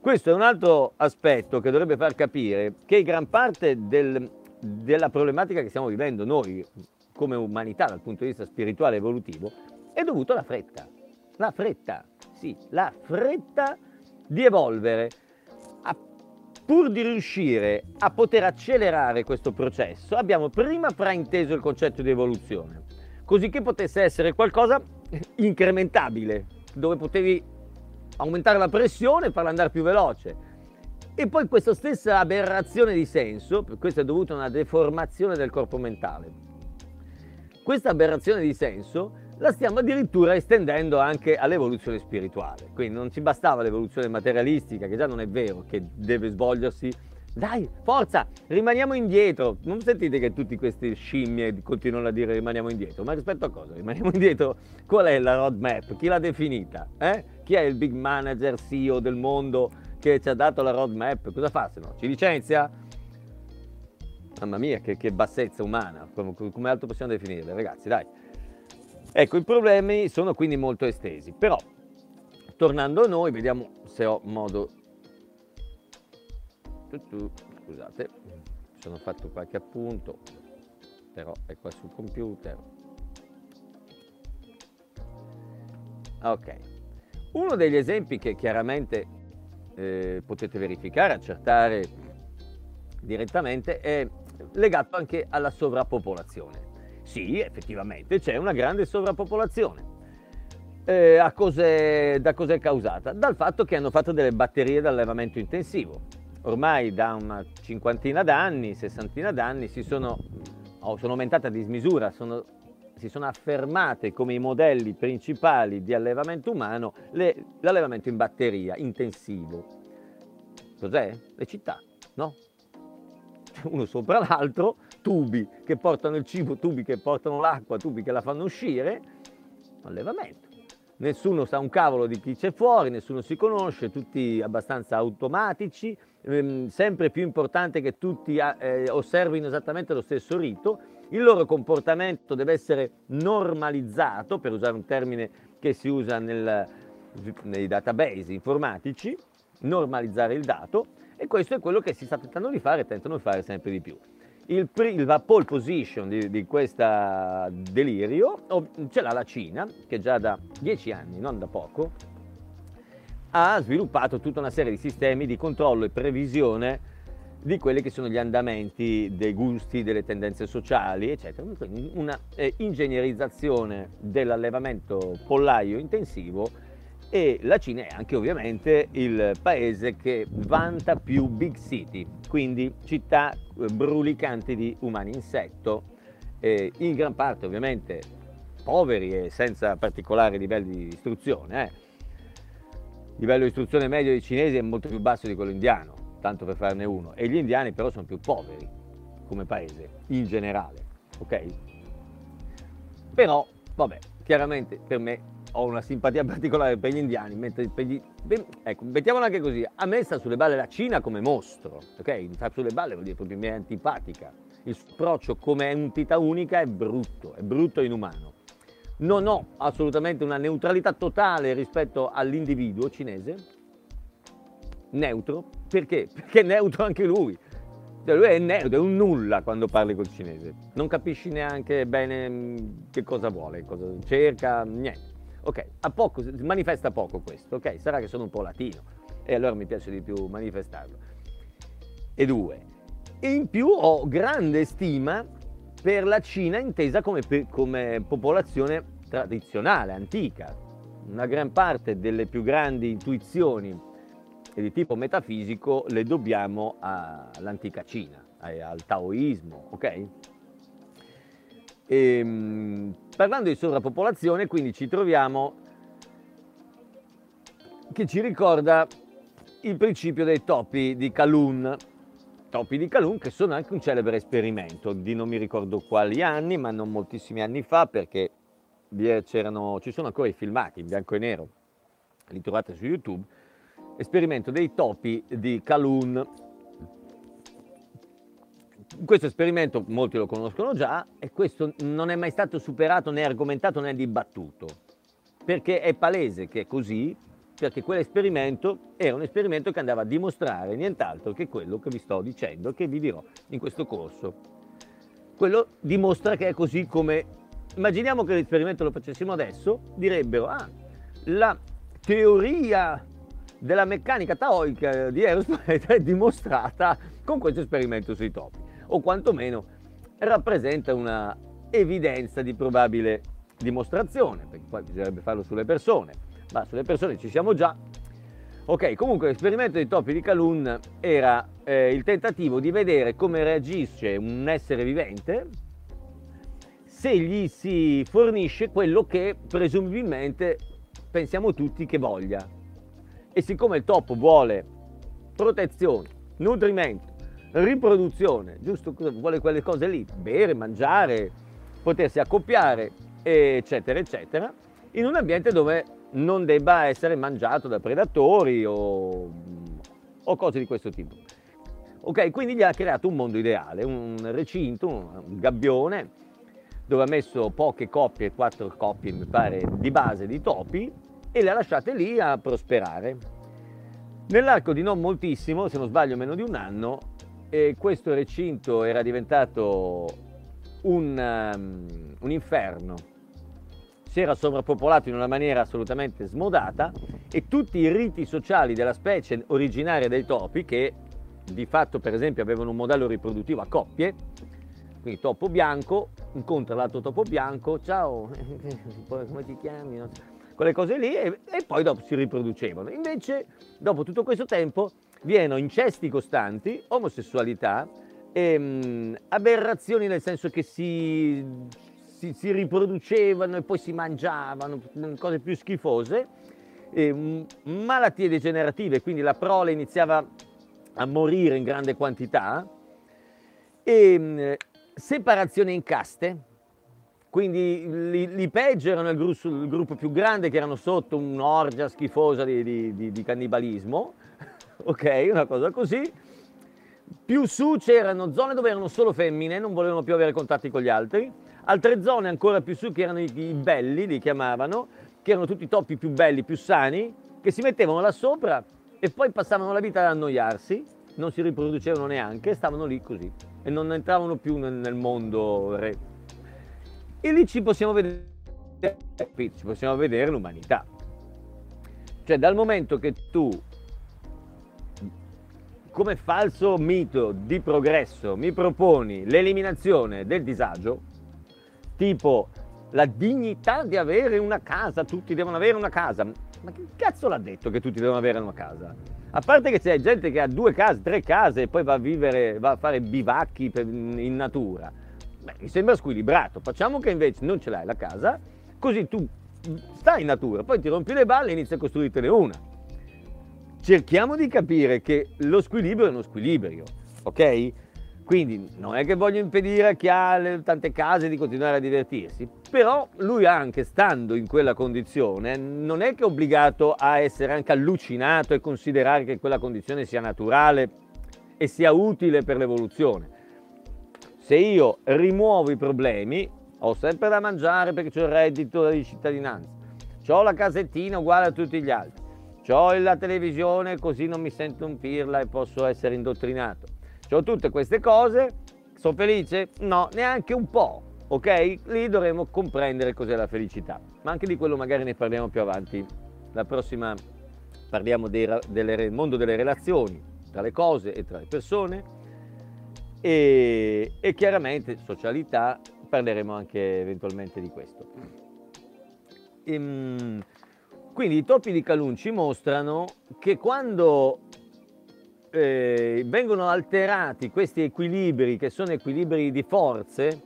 Questo è un altro aspetto che dovrebbe far capire che gran parte del, della problematica che stiamo vivendo noi come umanità dal punto di vista spirituale e evolutivo è dovuto alla fretta. La fretta, sì, la fretta di evolvere pur di riuscire a poter accelerare questo processo, abbiamo prima frainteso il concetto di evoluzione, così che potesse essere qualcosa incrementabile, dove potevi aumentare la pressione e farla andare più veloce. E poi questa stessa aberrazione di senso, questo è dovuto a una deformazione del corpo mentale, questa aberrazione di senso la stiamo addirittura estendendo anche all'evoluzione spirituale. Quindi non ci bastava l'evoluzione materialistica, che già non è vero, che deve svolgersi. Dai, forza, rimaniamo indietro. Non sentite che tutti questi scimmie continuano a dire rimaniamo indietro, ma rispetto a cosa? Rimaniamo indietro? Qual è la roadmap? Chi l'ha definita? Eh? Chi è il big manager CEO del mondo che ci ha dato la roadmap? Cosa fa se no? Ci licenzia? Mamma mia, che, che bassezza umana, come, come altro possiamo definirla, ragazzi, dai. Ecco, i problemi sono quindi molto estesi, però tornando a noi, vediamo se ho modo... Scusate, sono fatto qualche appunto, però è qua sul computer. Ok, uno degli esempi che chiaramente eh, potete verificare, accertare direttamente, è legato anche alla sovrappopolazione. Sì, effettivamente c'è una grande sovrappopolazione. Eh, cose, da cosa è causata? Dal fatto che hanno fatto delle batterie d'allevamento intensivo. Ormai da una cinquantina d'anni, sessantina d'anni, si sono, oh, sono aumentate a dismisura, sono, si sono affermate come i modelli principali di allevamento umano le, l'allevamento in batteria intensivo. Cos'è? Le città, no? Uno sopra l'altro, tubi che portano il cibo, tubi che portano l'acqua, tubi che la fanno uscire, allevamento. Nessuno sa un cavolo di chi c'è fuori, nessuno si conosce, tutti abbastanza automatici, ehm, sempre più importante che tutti eh, osservino esattamente lo stesso rito, il loro comportamento deve essere normalizzato, per usare un termine che si usa nel, nei database informatici, normalizzare il dato, E questo è quello che si sta tentando di fare e tentano di fare sempre di più. Il, la pole position di, di questo delirio ce l'ha la Cina, che già da dieci anni, non da poco, ha sviluppato tutta una serie di sistemi di controllo e previsione di quelli che sono gli andamenti dei gusti, delle tendenze sociali, eccetera. Una eh, ingegnerizzazione dell'allevamento pollaio intensivo e la Cina è anche ovviamente il paese che vanta più big city, quindi città eh, brulicanti di umani insetto, eh, in gran parte ovviamente poveri e senza particolari livelli di istruzione. Eh. Il livello di istruzione medio dei cinesi è molto più basso di quello indiano, tanto per farne uno, e gli indiani però sono più poveri come paese in generale, ok? Però, vabbè, chiaramente per me ho una simpatia particolare per gli indiani, mentre per gli, ecco, mettiamola anche così, a me sta sulle balle la Cina come mostro, ok? Sta sulle balle vuol dire proprio mi è antipatica. Il suo approccio come entità unica è brutto, è brutto e inumano. Non ho assolutamente una neutralità totale rispetto all'individuo cinese, neutro, perché? Perché è neutro anche lui. Cioè lui è neutro, è un nulla quando parli col cinese. Non capisci neanche bene mm, che cosa vuole, cosa cerca, niente. Ok, a poco, manifesta poco questo, ok? Sarà che sono un po' latino e allora mi piace di più manifestarlo. E due, in più ho grande stima per la Cina intesa come, come popolazione tradizionale, antica. Una gran parte delle più grandi intuizioni di tipo metafisico le dobbiamo all'antica Cina, al taoismo, ok? E, ehm, parlando di sovrappopolazione, quindi ci troviamo che ci ricorda il principio dei topi di Calun. Topi di Calun che sono anche un celebre esperimento di non mi ricordo quali anni, ma non moltissimi anni fa, perché ci sono ancora i filmati in bianco e nero, li trovate su YouTube. Esperimento dei topi di Calun questo esperimento molti lo conoscono già e questo non è mai stato superato né argomentato né dibattuto, perché è palese che è così, perché quell'esperimento era un esperimento che andava a dimostrare nient'altro che quello che vi sto dicendo, che vi dirò in questo corso. Quello dimostra che è così come... Immaginiamo che l'esperimento lo facessimo adesso, direbbero, ah, la teoria della meccanica taoica di Aerospace è dimostrata con questo esperimento sui topi o quantomeno rappresenta una evidenza di probabile dimostrazione, perché poi bisognerebbe farlo sulle persone, ma sulle persone ci siamo già. Ok, comunque l'esperimento dei topi di Calun era eh, il tentativo di vedere come reagisce un essere vivente se gli si fornisce quello che presumibilmente pensiamo tutti che voglia. E siccome il topo vuole protezione, nutrimento, riproduzione, giusto? Vuole quelle cose lì, bere, mangiare, potersi accoppiare, eccetera, eccetera, in un ambiente dove non debba essere mangiato da predatori o, o cose di questo tipo. Ok, quindi gli ha creato un mondo ideale, un recinto, un gabbione, dove ha messo poche coppie, quattro coppie mi pare, di base di topi e le ha lasciate lì a prosperare. Nell'arco di non moltissimo, se non sbaglio meno di un anno, e questo recinto era diventato un, um, un inferno, si era sovrappopolato in una maniera assolutamente smodata e tutti i riti sociali della specie originaria dei topi, che di fatto per esempio avevano un modello riproduttivo a coppie, quindi topo bianco incontra l'altro topo bianco, ciao, come ti chiami? Quelle cose lì e, e poi dopo si riproducevano. Invece dopo tutto questo tempo vieno incesti costanti, omosessualità, ehm, aberrazioni nel senso che si, si, si, riproducevano e poi si mangiavano, cose più schifose, ehm, malattie degenerative, quindi la prole iniziava a morire in grande quantità, e, ehm, separazione in caste, quindi li, peggio erano il il gruppo, più grande che erano sotto un'orgia schifosa di, di, di, di cannibalismo, ok? Una cosa così. Più su c'erano zone dove erano solo femmine, non volevano più avere contatti con gli altri. Altre zone ancora più su che erano i, i belli, li chiamavano, che erano tutti i topi più belli, più sani, che si mettevano là sopra e poi passavano la vita ad annoiarsi non si riproducevano neanche, stavano lì così e non entravano più nel, nel mondo re. E lì ci possiamo vedere, ci possiamo vedere l'umanità. Cioè dal momento che tu come falso mito di progresso mi proponi l'eliminazione del disagio, tipo la dignità di avere una casa, tutti devono avere una casa. Ma che cazzo l'ha detto che tutti devono avere una casa? A parte che c'è gente che ha due case, tre case e poi va a vivere, va a fare bivacchi in natura. Beh, mi sembra squilibrato. Facciamo che invece non ce l'hai la casa, così tu stai in natura, poi ti rompi le balle e inizi a costruirtene una cerchiamo di capire che lo squilibrio è uno squilibrio, ok? Quindi non è che voglio impedire a chi ha le, tante case di continuare a divertirsi, però lui anche stando in quella condizione non è che è obbligato a essere anche allucinato e considerare che quella condizione sia naturale e sia utile per l'evoluzione. Se io rimuovo i problemi, ho sempre da mangiare perché ho il reddito di cittadinanza, ho la casettina uguale a tutti gli altri ho la televisione così non mi sento un pirla e posso essere indottrinato. Ho tutte queste cose, sono felice? No, neanche un po', ok? Lì dovremo comprendere cos'è la felicità, ma anche di quello magari ne parliamo più avanti. La prossima parliamo del mondo delle relazioni tra le cose e tra le persone e, e chiaramente socialità, parleremo anche eventualmente di questo. Ehm, quindi i topi di Calun ci mostrano che quando eh, vengono alterati questi equilibri, che sono equilibri di forze,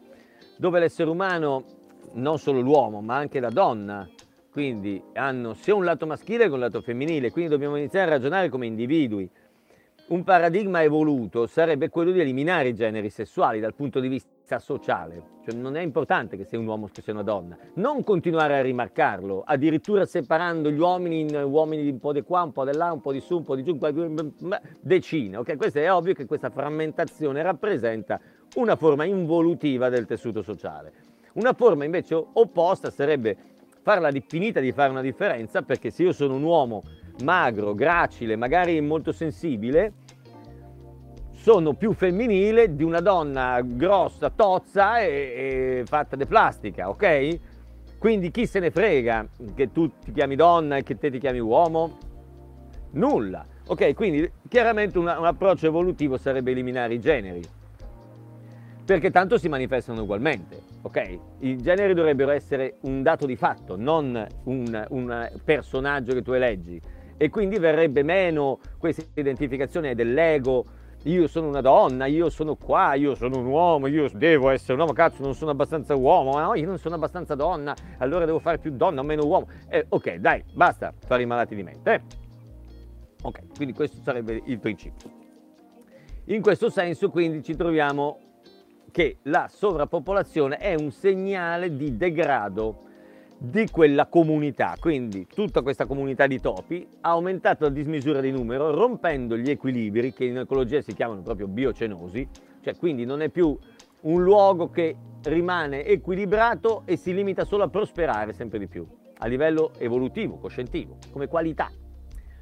dove l'essere umano, non solo l'uomo, ma anche la donna, quindi hanno sia un lato maschile che un lato femminile, quindi dobbiamo iniziare a ragionare come individui. Un paradigma evoluto sarebbe quello di eliminare i generi sessuali dal punto di vista sociale, cioè non è importante che sia un uomo o che sia una donna, non continuare a rimarcarlo, addirittura separando gli uomini in uomini un po' di qua, un po' di là, un po' di su, un po' di giù, decine, ok? Questo è ovvio che questa frammentazione rappresenta una forma involutiva del tessuto sociale. Una forma invece opposta sarebbe farla finita di fare una differenza perché se io sono un uomo magro, gracile, magari molto sensibile, sono più femminile di una donna grossa, tozza e, e fatta di plastica, ok? Quindi chi se ne frega che tu ti chiami donna e che te ti chiami uomo? Nulla. Ok, quindi chiaramente una, un approccio evolutivo sarebbe eliminare i generi, perché tanto si manifestano ugualmente, ok? I generi dovrebbero essere un dato di fatto, non un, un personaggio che tu eleggi, e quindi verrebbe meno questa identificazione dell'ego, io sono una donna, io sono qua, io sono un uomo, io devo essere un uomo, cazzo non sono abbastanza uomo, no, io non sono abbastanza donna, allora devo fare più donna o meno uomo. Eh, ok, dai, basta fare i malati di mente. Eh? Ok, quindi questo sarebbe il principio. In questo senso quindi ci troviamo che la sovrappopolazione è un segnale di degrado di quella comunità. Quindi tutta questa comunità di topi ha aumentato la dismisura di numero, rompendo gli equilibri che in ecologia si chiamano proprio biocenosi, cioè quindi non è più un luogo che rimane equilibrato e si limita solo a prosperare sempre di più, a livello evolutivo, coscientivo, come qualità.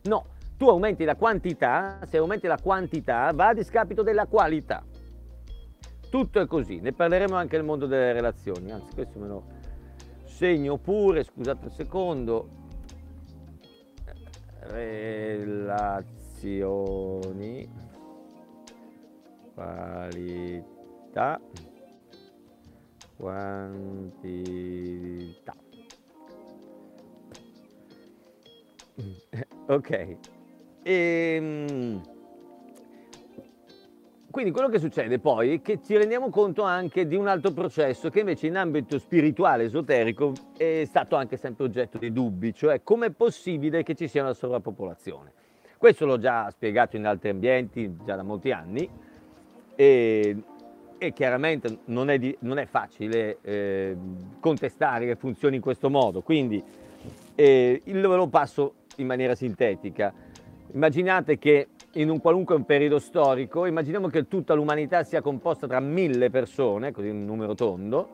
No, tu aumenti la quantità, se aumenti la quantità va a discapito della qualità. Tutto è così, ne parleremo anche nel mondo delle relazioni, anzi questo me lo, segno pure, scusate un secondo, relazioni, qualità, quantità. ok. Ehm quindi quello che succede poi è che ci rendiamo conto anche di un altro processo che invece in ambito spirituale, esoterico, è stato anche sempre oggetto di dubbi, cioè com'è possibile che ci sia una sovrappopolazione. Questo l'ho già spiegato in altri ambienti già da molti anni e, e chiaramente non è, di, non è facile eh, contestare che funzioni in questo modo, quindi eh, lo passo in maniera sintetica. Immaginate che in un qualunque periodo storico, immaginiamo che tutta l'umanità sia composta tra mille persone, così un numero tondo,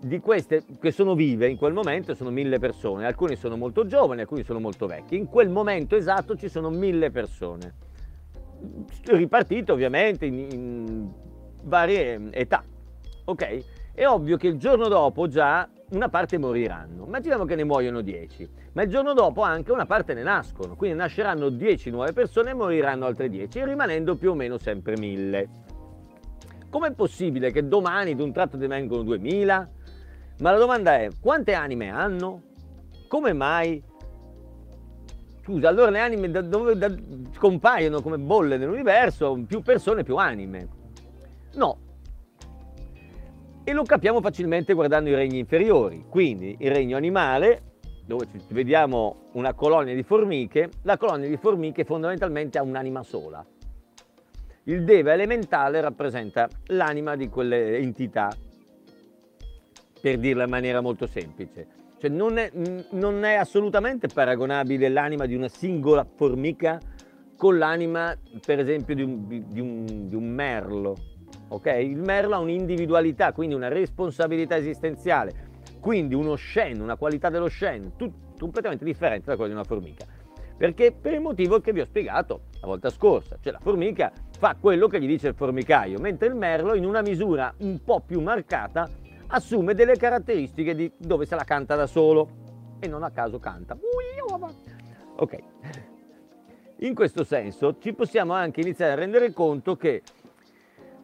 di queste che sono vive in quel momento sono mille persone, alcuni sono molto giovani, alcuni sono molto vecchi, in quel momento esatto ci sono mille persone. ripartite ovviamente in, in varie età. Ok? È ovvio che il giorno dopo già una parte moriranno. Immaginiamo che ne muoiono 10, ma il giorno dopo anche una parte ne nascono, quindi nasceranno 10 nuove persone e moriranno altre 10, rimanendo più o meno sempre 1000. Com'è possibile che domani d'un tratto divengono 2000? Ma la domanda è, quante anime hanno? Come mai? Scusa, allora le anime da dove da, compaiono come bolle nell'universo, più persone, più anime. No. E lo capiamo facilmente guardando i regni inferiori. Quindi il regno animale, dove vediamo una colonia di formiche, la colonia di formiche fondamentalmente ha un'anima sola. Il deva elementale rappresenta l'anima di quelle entità, per dirla in maniera molto semplice. Cioè non è, non è assolutamente paragonabile l'anima di una singola formica con l'anima, per esempio, di un, di un, di un merlo. Okay? Il merlo ha un'individualità, quindi una responsabilità esistenziale, quindi uno shen, una qualità dello shen, tut, completamente differente da quella di una formica. Perché per il motivo che vi ho spiegato la volta scorsa, cioè la formica fa quello che gli dice il formicaio, mentre il merlo in una misura un po' più marcata assume delle caratteristiche di dove se la canta da solo e non a caso canta. Ok. In questo senso ci possiamo anche iniziare a rendere conto che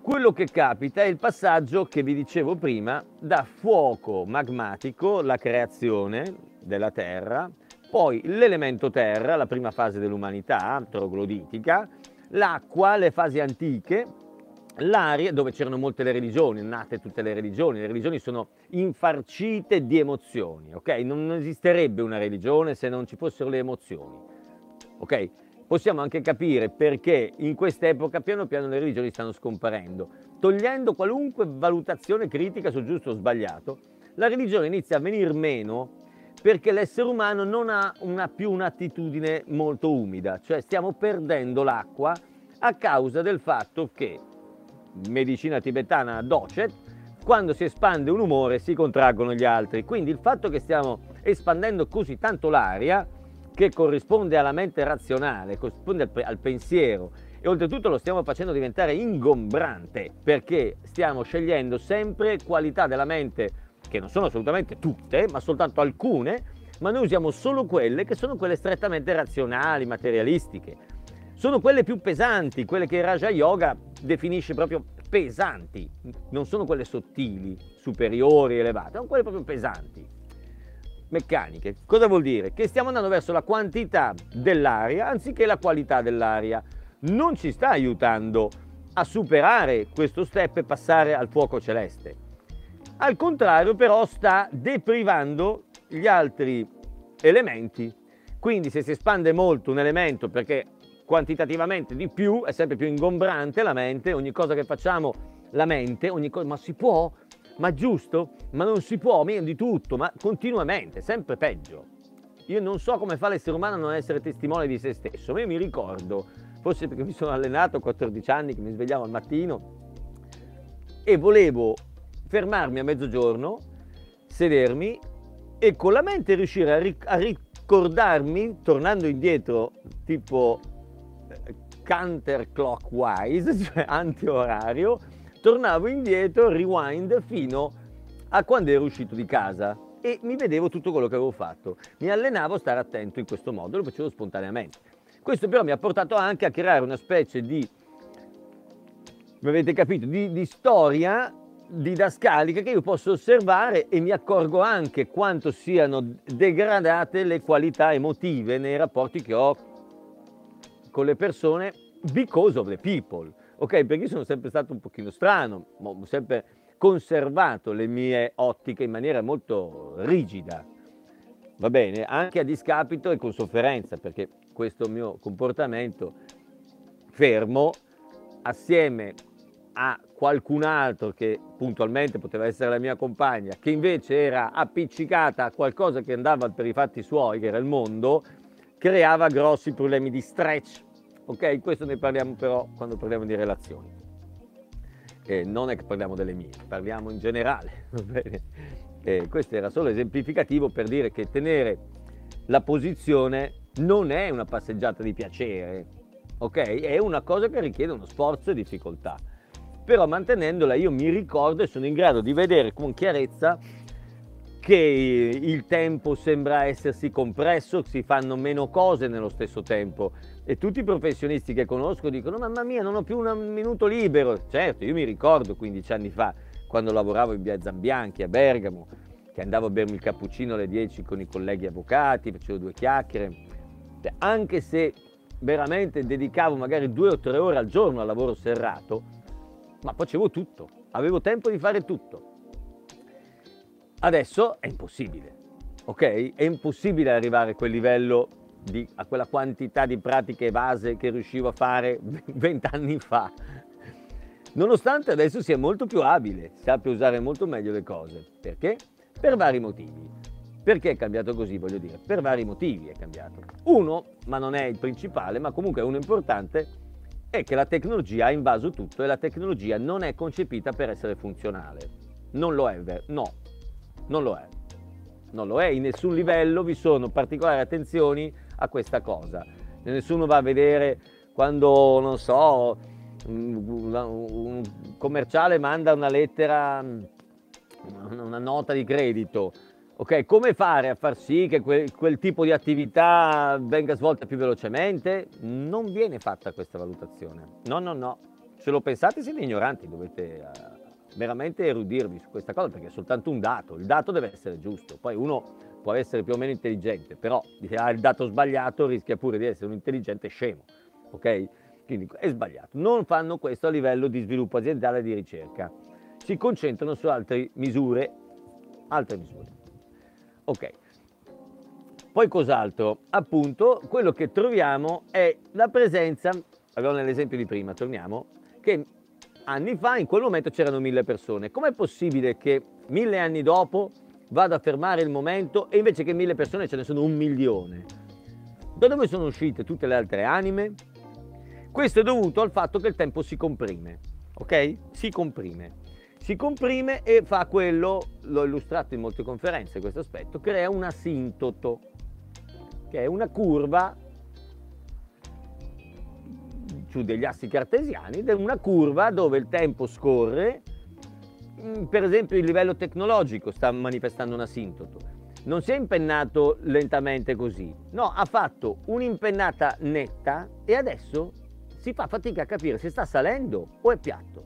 quello che capita è il passaggio che vi dicevo prima da fuoco magmatico, la creazione della Terra, poi l'elemento terra, la prima fase dell'umanità, trogloditica, l'acqua, le fasi antiche, l'aria, dove c'erano molte le religioni, nate tutte le religioni, le religioni sono infarcite di emozioni, ok? Non esisterebbe una religione se non ci fossero le emozioni, ok? Possiamo anche capire perché in quest'epoca piano piano le religioni stanno scomparendo. Togliendo qualunque valutazione critica su giusto o sbagliato, la religione inizia a venir meno perché l'essere umano non ha una, più un'attitudine molto umida, cioè stiamo perdendo l'acqua a causa del fatto che medicina tibetana docet, quando si espande un umore si contraggono gli altri. Quindi il fatto che stiamo espandendo così tanto l'aria, che corrisponde alla mente razionale, corrisponde al, al pensiero, e oltretutto lo stiamo facendo diventare ingombrante, perché stiamo scegliendo sempre qualità della mente, che non sono assolutamente tutte, ma soltanto alcune, ma noi usiamo solo quelle che sono quelle strettamente razionali, materialistiche. Sono quelle più pesanti, quelle che Raja Yoga definisce proprio pesanti, non sono quelle sottili, superiori, elevate, sono quelle proprio pesanti, meccaniche. Cosa vuol dire? Che stiamo andando verso la quantità dell'aria anziché la qualità dell'aria. Non ci sta aiutando a superare questo step e passare al fuoco celeste. Al contrario però sta deprivando gli altri elementi. Quindi se si espande molto un elemento perché quantitativamente di più, è sempre più ingombrante la mente, ogni cosa che facciamo la mente, ogni cosa, ma si può? Ma giusto? Ma non si può, meno di tutto, ma continuamente, sempre peggio. Io non so come fa l'essere umano a non essere testimone di se stesso, ma io mi ricordo, forse perché mi sono allenato a 14 anni, che mi svegliavo al mattino e volevo fermarmi a mezzogiorno, sedermi e con la mente riuscire a, ric- a ricordarmi, tornando indietro tipo counterclockwise, cioè anti-orario, tornavo indietro, rewind, fino a quando ero uscito di casa e mi vedevo tutto quello che avevo fatto. Mi allenavo a stare attento in questo modo, lo facevo spontaneamente. Questo però mi ha portato anche a creare una specie di, come avete capito, di, di storia didascalica che io posso osservare e mi accorgo anche quanto siano degradate le qualità emotive nei rapporti che ho con le persone because of the people, ok? Perché io sono sempre stato un pochino strano, ho sempre conservato le mie ottiche in maniera molto rigida, va bene? Anche a discapito e con sofferenza, perché questo mio comportamento fermo assieme a qualcun altro che puntualmente poteva essere la mia compagna, che invece era appiccicata a qualcosa che andava per i fatti suoi, che era il mondo, creava grossi problemi di stretch. Ok, questo ne parliamo però quando parliamo di relazioni. E non è che parliamo delle mie, parliamo in generale. Va bene? E questo era solo esemplificativo per dire che tenere la posizione non è una passeggiata di piacere, ok? È una cosa che richiede uno sforzo e difficoltà. Però mantenendola io mi ricordo e sono in grado di vedere con chiarezza che il tempo sembra essersi compresso, si fanno meno cose nello stesso tempo e tutti i professionisti che conosco dicono mamma mia non ho più un minuto libero. Certo, io mi ricordo 15 anni fa quando lavoravo in via Zambianchi a Bergamo, che andavo a bermi il cappuccino alle 10 con i colleghi avvocati, facevo due chiacchiere, cioè, anche se veramente dedicavo magari due o tre ore al giorno al lavoro serrato, ma facevo tutto, avevo tempo di fare tutto. Adesso è impossibile, ok? È impossibile arrivare a quel livello, di, a quella quantità di pratiche base che riuscivo a fare vent'anni fa. Nonostante adesso sia molto più abile, sappia usare molto meglio le cose. Perché? Per vari motivi. Perché è cambiato così, voglio dire? Per vari motivi è cambiato. Uno, ma non è il principale, ma comunque uno importante, è che la tecnologia ha invaso tutto e la tecnologia non è concepita per essere funzionale. Non lo è, no, non lo è. Non lo è, in nessun livello vi sono particolari attenzioni a questa cosa. Nessuno va a vedere quando, non so, un commerciale manda una lettera, una nota di credito. Ok, come fare a far sì che quel, quel tipo di attività venga svolta più velocemente? Non viene fatta questa valutazione. No, no, no. Se lo pensate siete ignoranti, dovete veramente erudirvi su questa cosa perché è soltanto un dato, il dato deve essere giusto, poi uno può essere più o meno intelligente, però se ha il dato sbagliato rischia pure di essere un intelligente scemo, ok? Quindi è sbagliato. Non fanno questo a livello di sviluppo aziendale e di ricerca, si concentrano su altre misure, altre misure. Ok. Poi cos'altro? Appunto, quello che troviamo è la presenza, abbiamo nell'esempio di prima, torniamo, che anni fa in quel momento c'erano mille persone. Com'è possibile che mille anni dopo vada a fermare il momento e invece che mille persone ce ne sono un milione? Da dove sono uscite tutte le altre anime? Questo è dovuto al fatto che il tempo si comprime, ok? Si comprime. Si comprime e fa quello, l'ho illustrato in molte conferenze questo aspetto, crea un asintoto, che è una curva su degli assi cartesiani, una curva dove il tempo scorre, per esempio il livello tecnologico sta manifestando un asintoto. Non si è impennato lentamente così, no, ha fatto un'impennata netta e adesso si fa fatica a capire se sta salendo o è piatto.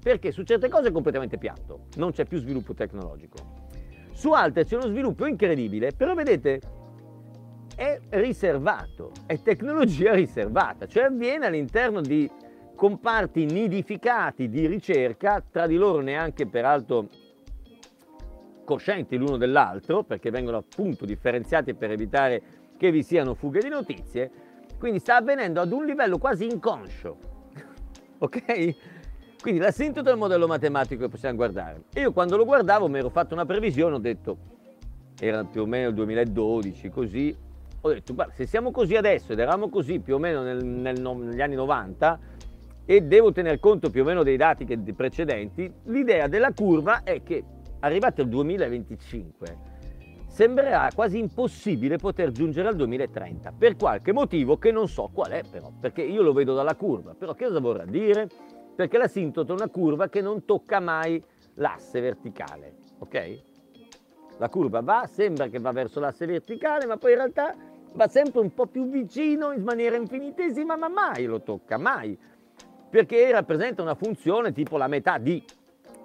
Perché su certe cose è completamente piatto, non c'è più sviluppo tecnologico. Su altre c'è uno sviluppo incredibile, però vedete, è riservato, è tecnologia riservata, cioè avviene all'interno di comparti nidificati di ricerca, tra di loro neanche peraltro coscienti l'uno dell'altro, perché vengono appunto differenziati per evitare che vi siano fughe di notizie, quindi sta avvenendo ad un livello quasi inconscio, ok? Quindi l'asintoto è il modello matematico che possiamo guardare. Io quando lo guardavo mi ero fatto una previsione, ho detto, era più o meno il 2012, così, ho detto, se siamo così adesso ed eravamo così più o meno nel, nel, negli anni 90 e devo tener conto più o meno dei dati che, precedenti, l'idea della curva è che arrivato al 2025 sembrerà quasi impossibile poter giungere al 2030 per qualche motivo che non so qual è però, perché io lo vedo dalla curva, però che cosa vorrà dire? Perché l'asintoto è una curva che non tocca mai l'asse verticale, ok? La curva va, sembra che va verso l'asse verticale, ma poi in realtà va sempre un po' più vicino in maniera infinitesima, ma mai lo tocca, mai. Perché rappresenta una funzione tipo la metà di,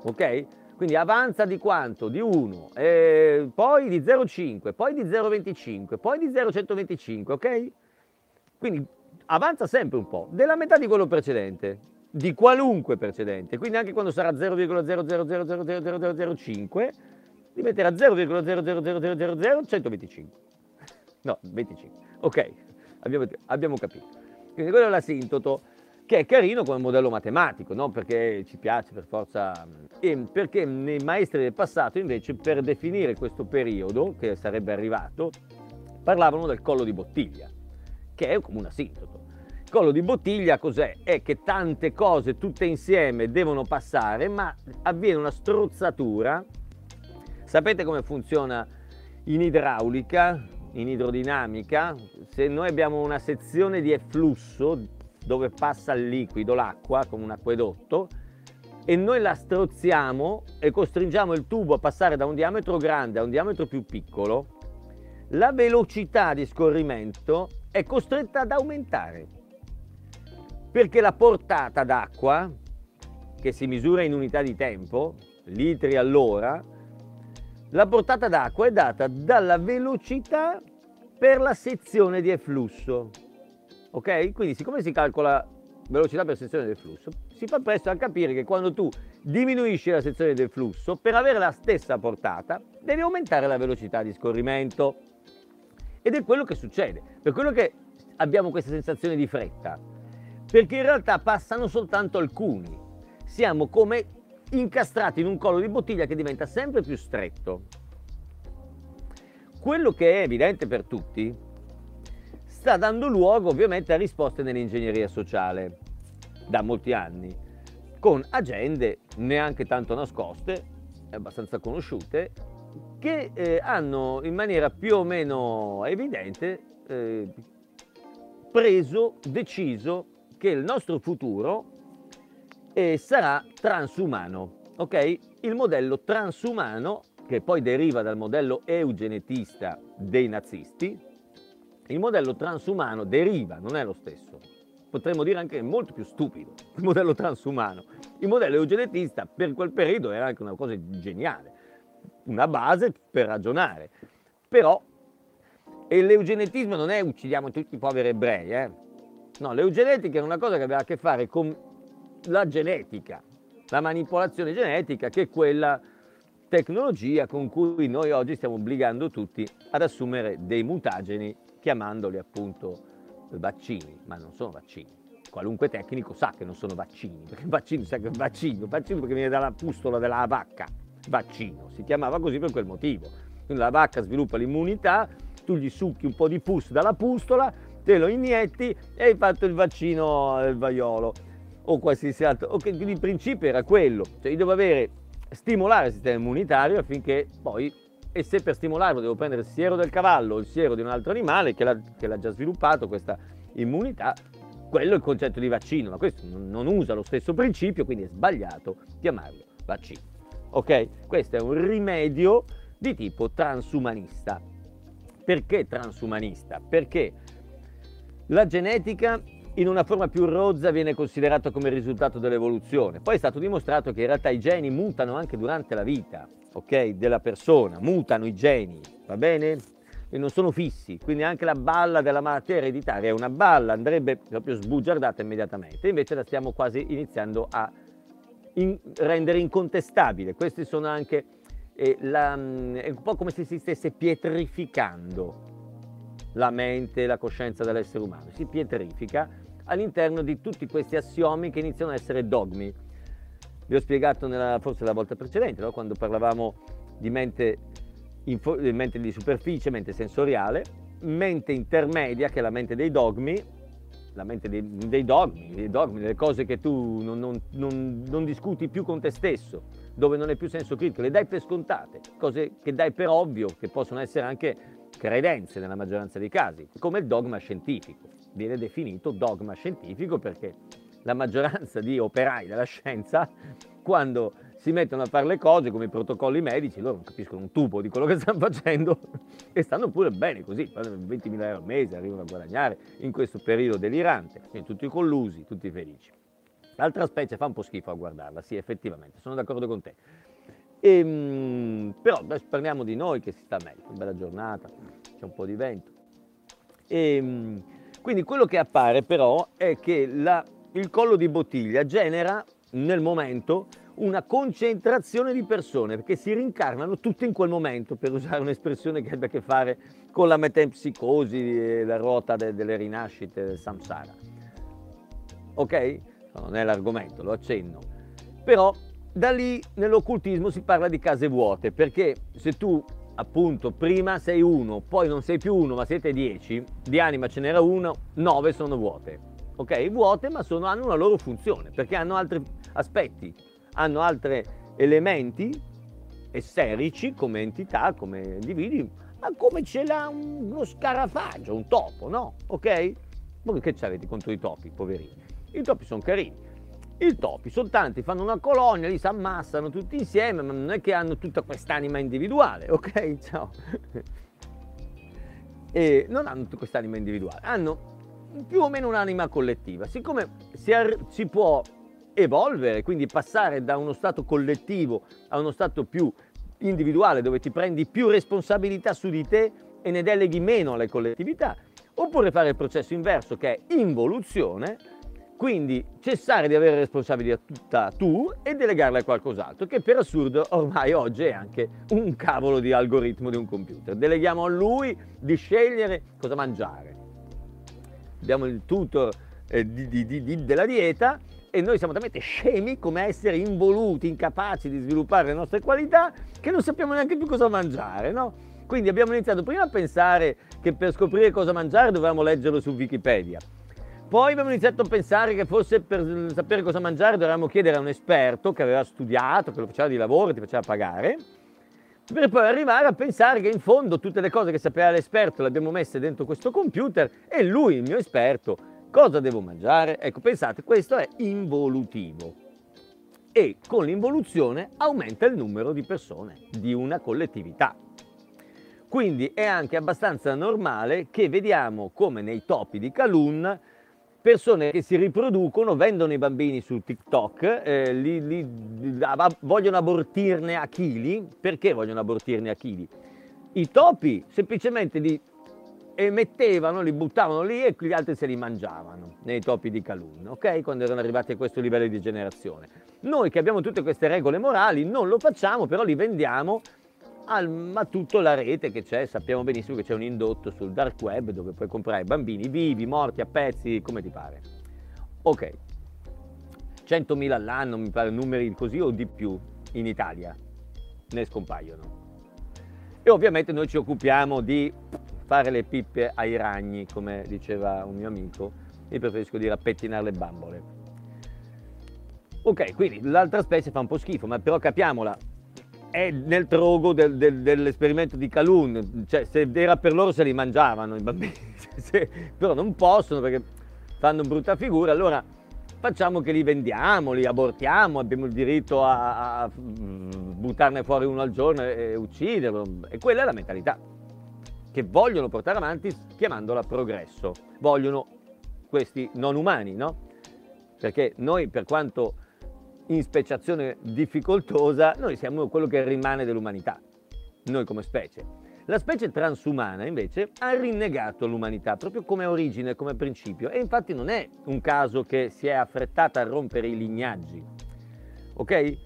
ok? Quindi avanza di quanto? Di 1, eh, poi di 0,5, poi di 0,25, poi di 0,125, ok? Quindi avanza sempre un po', della metà di quello precedente, di qualunque precedente. Quindi anche quando sarà 0,0000005, diventerà 0,000000125. No, 25. Ok, abbiamo, abbiamo capito. Quindi quello è l'asintoto, che è carino come modello matematico, no? perché ci piace per forza, e perché nei maestri del passato invece per definire questo periodo che sarebbe arrivato parlavano del collo di bottiglia, che è come un asintoto. Il collo di bottiglia cos'è? È che tante cose tutte insieme devono passare, ma avviene una strozzatura. Sapete come funziona in idraulica? in idrodinamica, se noi abbiamo una sezione di efflusso dove passa il liquido, l'acqua, come un acquedotto, e noi la strozziamo e costringiamo il tubo a passare da un diametro grande a un diametro più piccolo, la velocità di scorrimento è costretta ad aumentare perché la portata d'acqua, che si misura in unità di tempo, litri all'ora, la portata d'acqua è data dalla velocità per la sezione di efflusso. Ok? Quindi siccome si calcola velocità per sezione del flusso, si fa presto a capire che quando tu diminuisci la sezione del flusso, per avere la stessa portata, devi aumentare la velocità di scorrimento. Ed è quello che succede. Per quello che abbiamo questa sensazione di fretta. Perché in realtà passano soltanto alcuni. Siamo come incastrati in un collo di bottiglia che diventa sempre più stretto. Quello che è evidente per tutti sta dando luogo ovviamente a risposte nell'ingegneria sociale da molti anni, con agende neanche tanto nascoste, abbastanza conosciute, che eh, hanno in maniera più o meno evidente eh, preso, deciso che il nostro futuro eh, sarà transumano. Ok? Il modello transumano, che poi deriva dal modello eugenetista dei nazisti, il modello transumano deriva, non è lo stesso, potremmo dire anche molto più stupido, il modello transumano. Il modello eugenetista per quel periodo era anche una cosa geniale, una base per ragionare. Però l'eugenetismo non è uccidiamo tutti i poveri ebrei, eh? no, l'eugenetica è una cosa che aveva a che fare con la genetica, la manipolazione genetica, che è quella tecnologia con cui noi oggi stiamo obbligando tutti ad assumere dei mutageni, chiamandoli appunto vaccini, ma non sono vaccini. Qualunque tecnico sa che non sono vaccini, perché vaccino sa che è vaccino, vaccino perché viene dalla pustola della vacca, vaccino, si chiamava così per quel motivo. Quindi la vacca sviluppa l'immunità, tu gli succhi un po' di pus dalla pustola, te lo inietti e hai fatto il vaccino del vaiolo o qualsiasi altro. Okay, quindi il principio era quello, cioè io devo avere, stimolare il sistema immunitario affinché poi, e se per stimolarlo devo prendere il siero del cavallo o il siero di un altro animale che l'ha, che l'ha già sviluppato questa immunità, quello è il concetto di vaccino, ma questo non usa lo stesso principio, quindi è sbagliato chiamarlo vaccino. Ok? Questo è un rimedio di tipo transumanista. Perché transumanista? Perché la genetica in una forma più rozza viene considerata come risultato dell'evoluzione. Poi è stato dimostrato che in realtà i geni mutano anche durante la vita, ok? Della persona, mutano i geni, va bene? E non sono fissi, quindi anche la balla della malattia ereditaria è una balla, andrebbe proprio sbugiardata immediatamente, invece la stiamo quasi iniziando a in, rendere incontestabile. Questi sono anche e la, mm, è un po' come se si stesse pietrificando la mente, la coscienza dell'essere umano, si pietrifica all'interno di tutti questi assiomi che iniziano a essere dogmi. Vi ho spiegato nella, forse la volta precedente, no? quando parlavamo di mente, info, mente di superficie, mente sensoriale, mente intermedia, che è la mente dei dogmi, la mente dei, dei dogmi, dei dogmi, delle cose che tu non, non, non, non discuti più con te stesso, dove non hai più senso critico, le dai per scontate, cose che dai per ovvio, che possono essere anche credenze nella maggioranza dei casi, come il dogma scientifico. Viene definito dogma scientifico perché la maggioranza di operai della scienza, quando si mettono a fare le cose come i protocolli medici, loro non capiscono un tubo di quello che stanno facendo e stanno pure bene così, 20.000 euro al mese arrivano a guadagnare in questo periodo delirante, quindi tutti collusi, tutti felici. L'altra specie fa un po' schifo a guardarla, sì, effettivamente, sono d'accordo con te. E, ehm, però adesso parliamo di noi che si sta meglio, una bella giornata, c'è un po' di vento. E, ehm, quindi quello che appare però è che la, il collo di bottiglia genera nel momento una concentrazione di persone perché si rincarnano tutte in quel momento, per usare un'espressione che abbia a che fare con la metempsicosi, la ruota de, delle rinascite del samsara. Ok? non è l'argomento, lo accenno. Però da lì nell'occultismo si parla di case vuote, perché se tu appunto prima sei uno, poi non sei più uno, ma siete dieci, di anima ce n'era uno, nove sono vuote. Ok? Vuote, ma sono, hanno una loro funzione, perché hanno altri aspetti, hanno altri elementi esserici come entità, come individui, ma come ce l'ha uno scarafaggio, un topo, no? Ok? Voi che avete contro i topi, poverini? I topi sono carini. I topi sono tanti, fanno una colonia, li si ammassano tutti insieme, ma non è che hanno tutta quest'anima individuale, ok? Ciao. E non hanno tutta quest'anima individuale, hanno più o meno un'anima collettiva. Siccome si, ar- si può evolvere, quindi passare da uno stato collettivo a uno stato più individuale dove ti prendi più responsabilità su di te e ne deleghi meno alle collettività, oppure fare il processo inverso che è involuzione, quindi cessare di avere responsabilità tutta tu e delegarla a qualcos'altro, che per assurdo ormai oggi è anche un cavolo di algoritmo di un computer. Deleghiamo a lui di scegliere cosa mangiare. Abbiamo il tutor eh, di, di, di, della dieta e noi siamo talmente scemi come essere involuti, incapaci di sviluppare le nostre qualità, che non sappiamo neanche più cosa mangiare, no? Quindi abbiamo iniziato prima a pensare che per scoprire cosa mangiare dovevamo leggerlo su Wikipedia. Poi abbiamo iniziato a pensare che forse per sapere cosa mangiare dovevamo chiedere a un esperto che aveva studiato, che lo faceva di lavoro, ti faceva pagare, per poi arrivare a pensare che in fondo tutte le cose che sapeva l'esperto le abbiamo messe dentro questo computer e lui, il mio esperto, Cosa devo mangiare? Ecco, pensate, questo è involutivo e con l'involuzione aumenta il numero di persone di una collettività. Quindi è anche abbastanza normale che vediamo come nei topi di Calun persone che si riproducono, vendono i bambini su TikTok, eh, li, li, vogliono abortirne a chili. Perché vogliono abortirne a chili? I topi semplicemente li e mettevano, li buttavano lì e gli altri se li mangiavano nei topi di Calun, ok? Quando erano arrivati a questo livello di generazione. Noi che abbiamo tutte queste regole morali non lo facciamo, però li vendiamo al, a tutta la rete che c'è, sappiamo benissimo che c'è un indotto sul dark web dove puoi comprare bambini vivi, morti, a pezzi, come ti pare. Ok, 100.000 all'anno, mi pare numeri così o di più in Italia ne scompaiono. E ovviamente noi ci occupiamo di fare le pippe ai ragni, come diceva un mio amico, io preferisco dire a pettinare le bambole. Ok, quindi l'altra specie fa un po' schifo, ma però capiamola, è nel trogo del, del, dell'esperimento di Calun, cioè se era per loro se li mangiavano i bambini, se, però non possono perché fanno brutta figura, allora facciamo che li vendiamo, li abortiamo, abbiamo il diritto a, a buttarne fuori uno al giorno e ucciderlo, e quella è la mentalità. Che vogliono portare avanti chiamandola progresso. Vogliono questi non umani, no? Perché noi, per quanto in speciazione difficoltosa, noi siamo quello che rimane dell'umanità, noi come specie. La specie transumana invece ha rinnegato l'umanità proprio come origine, come principio e infatti non è un caso che si è affrettata a rompere i lignaggi. Ok?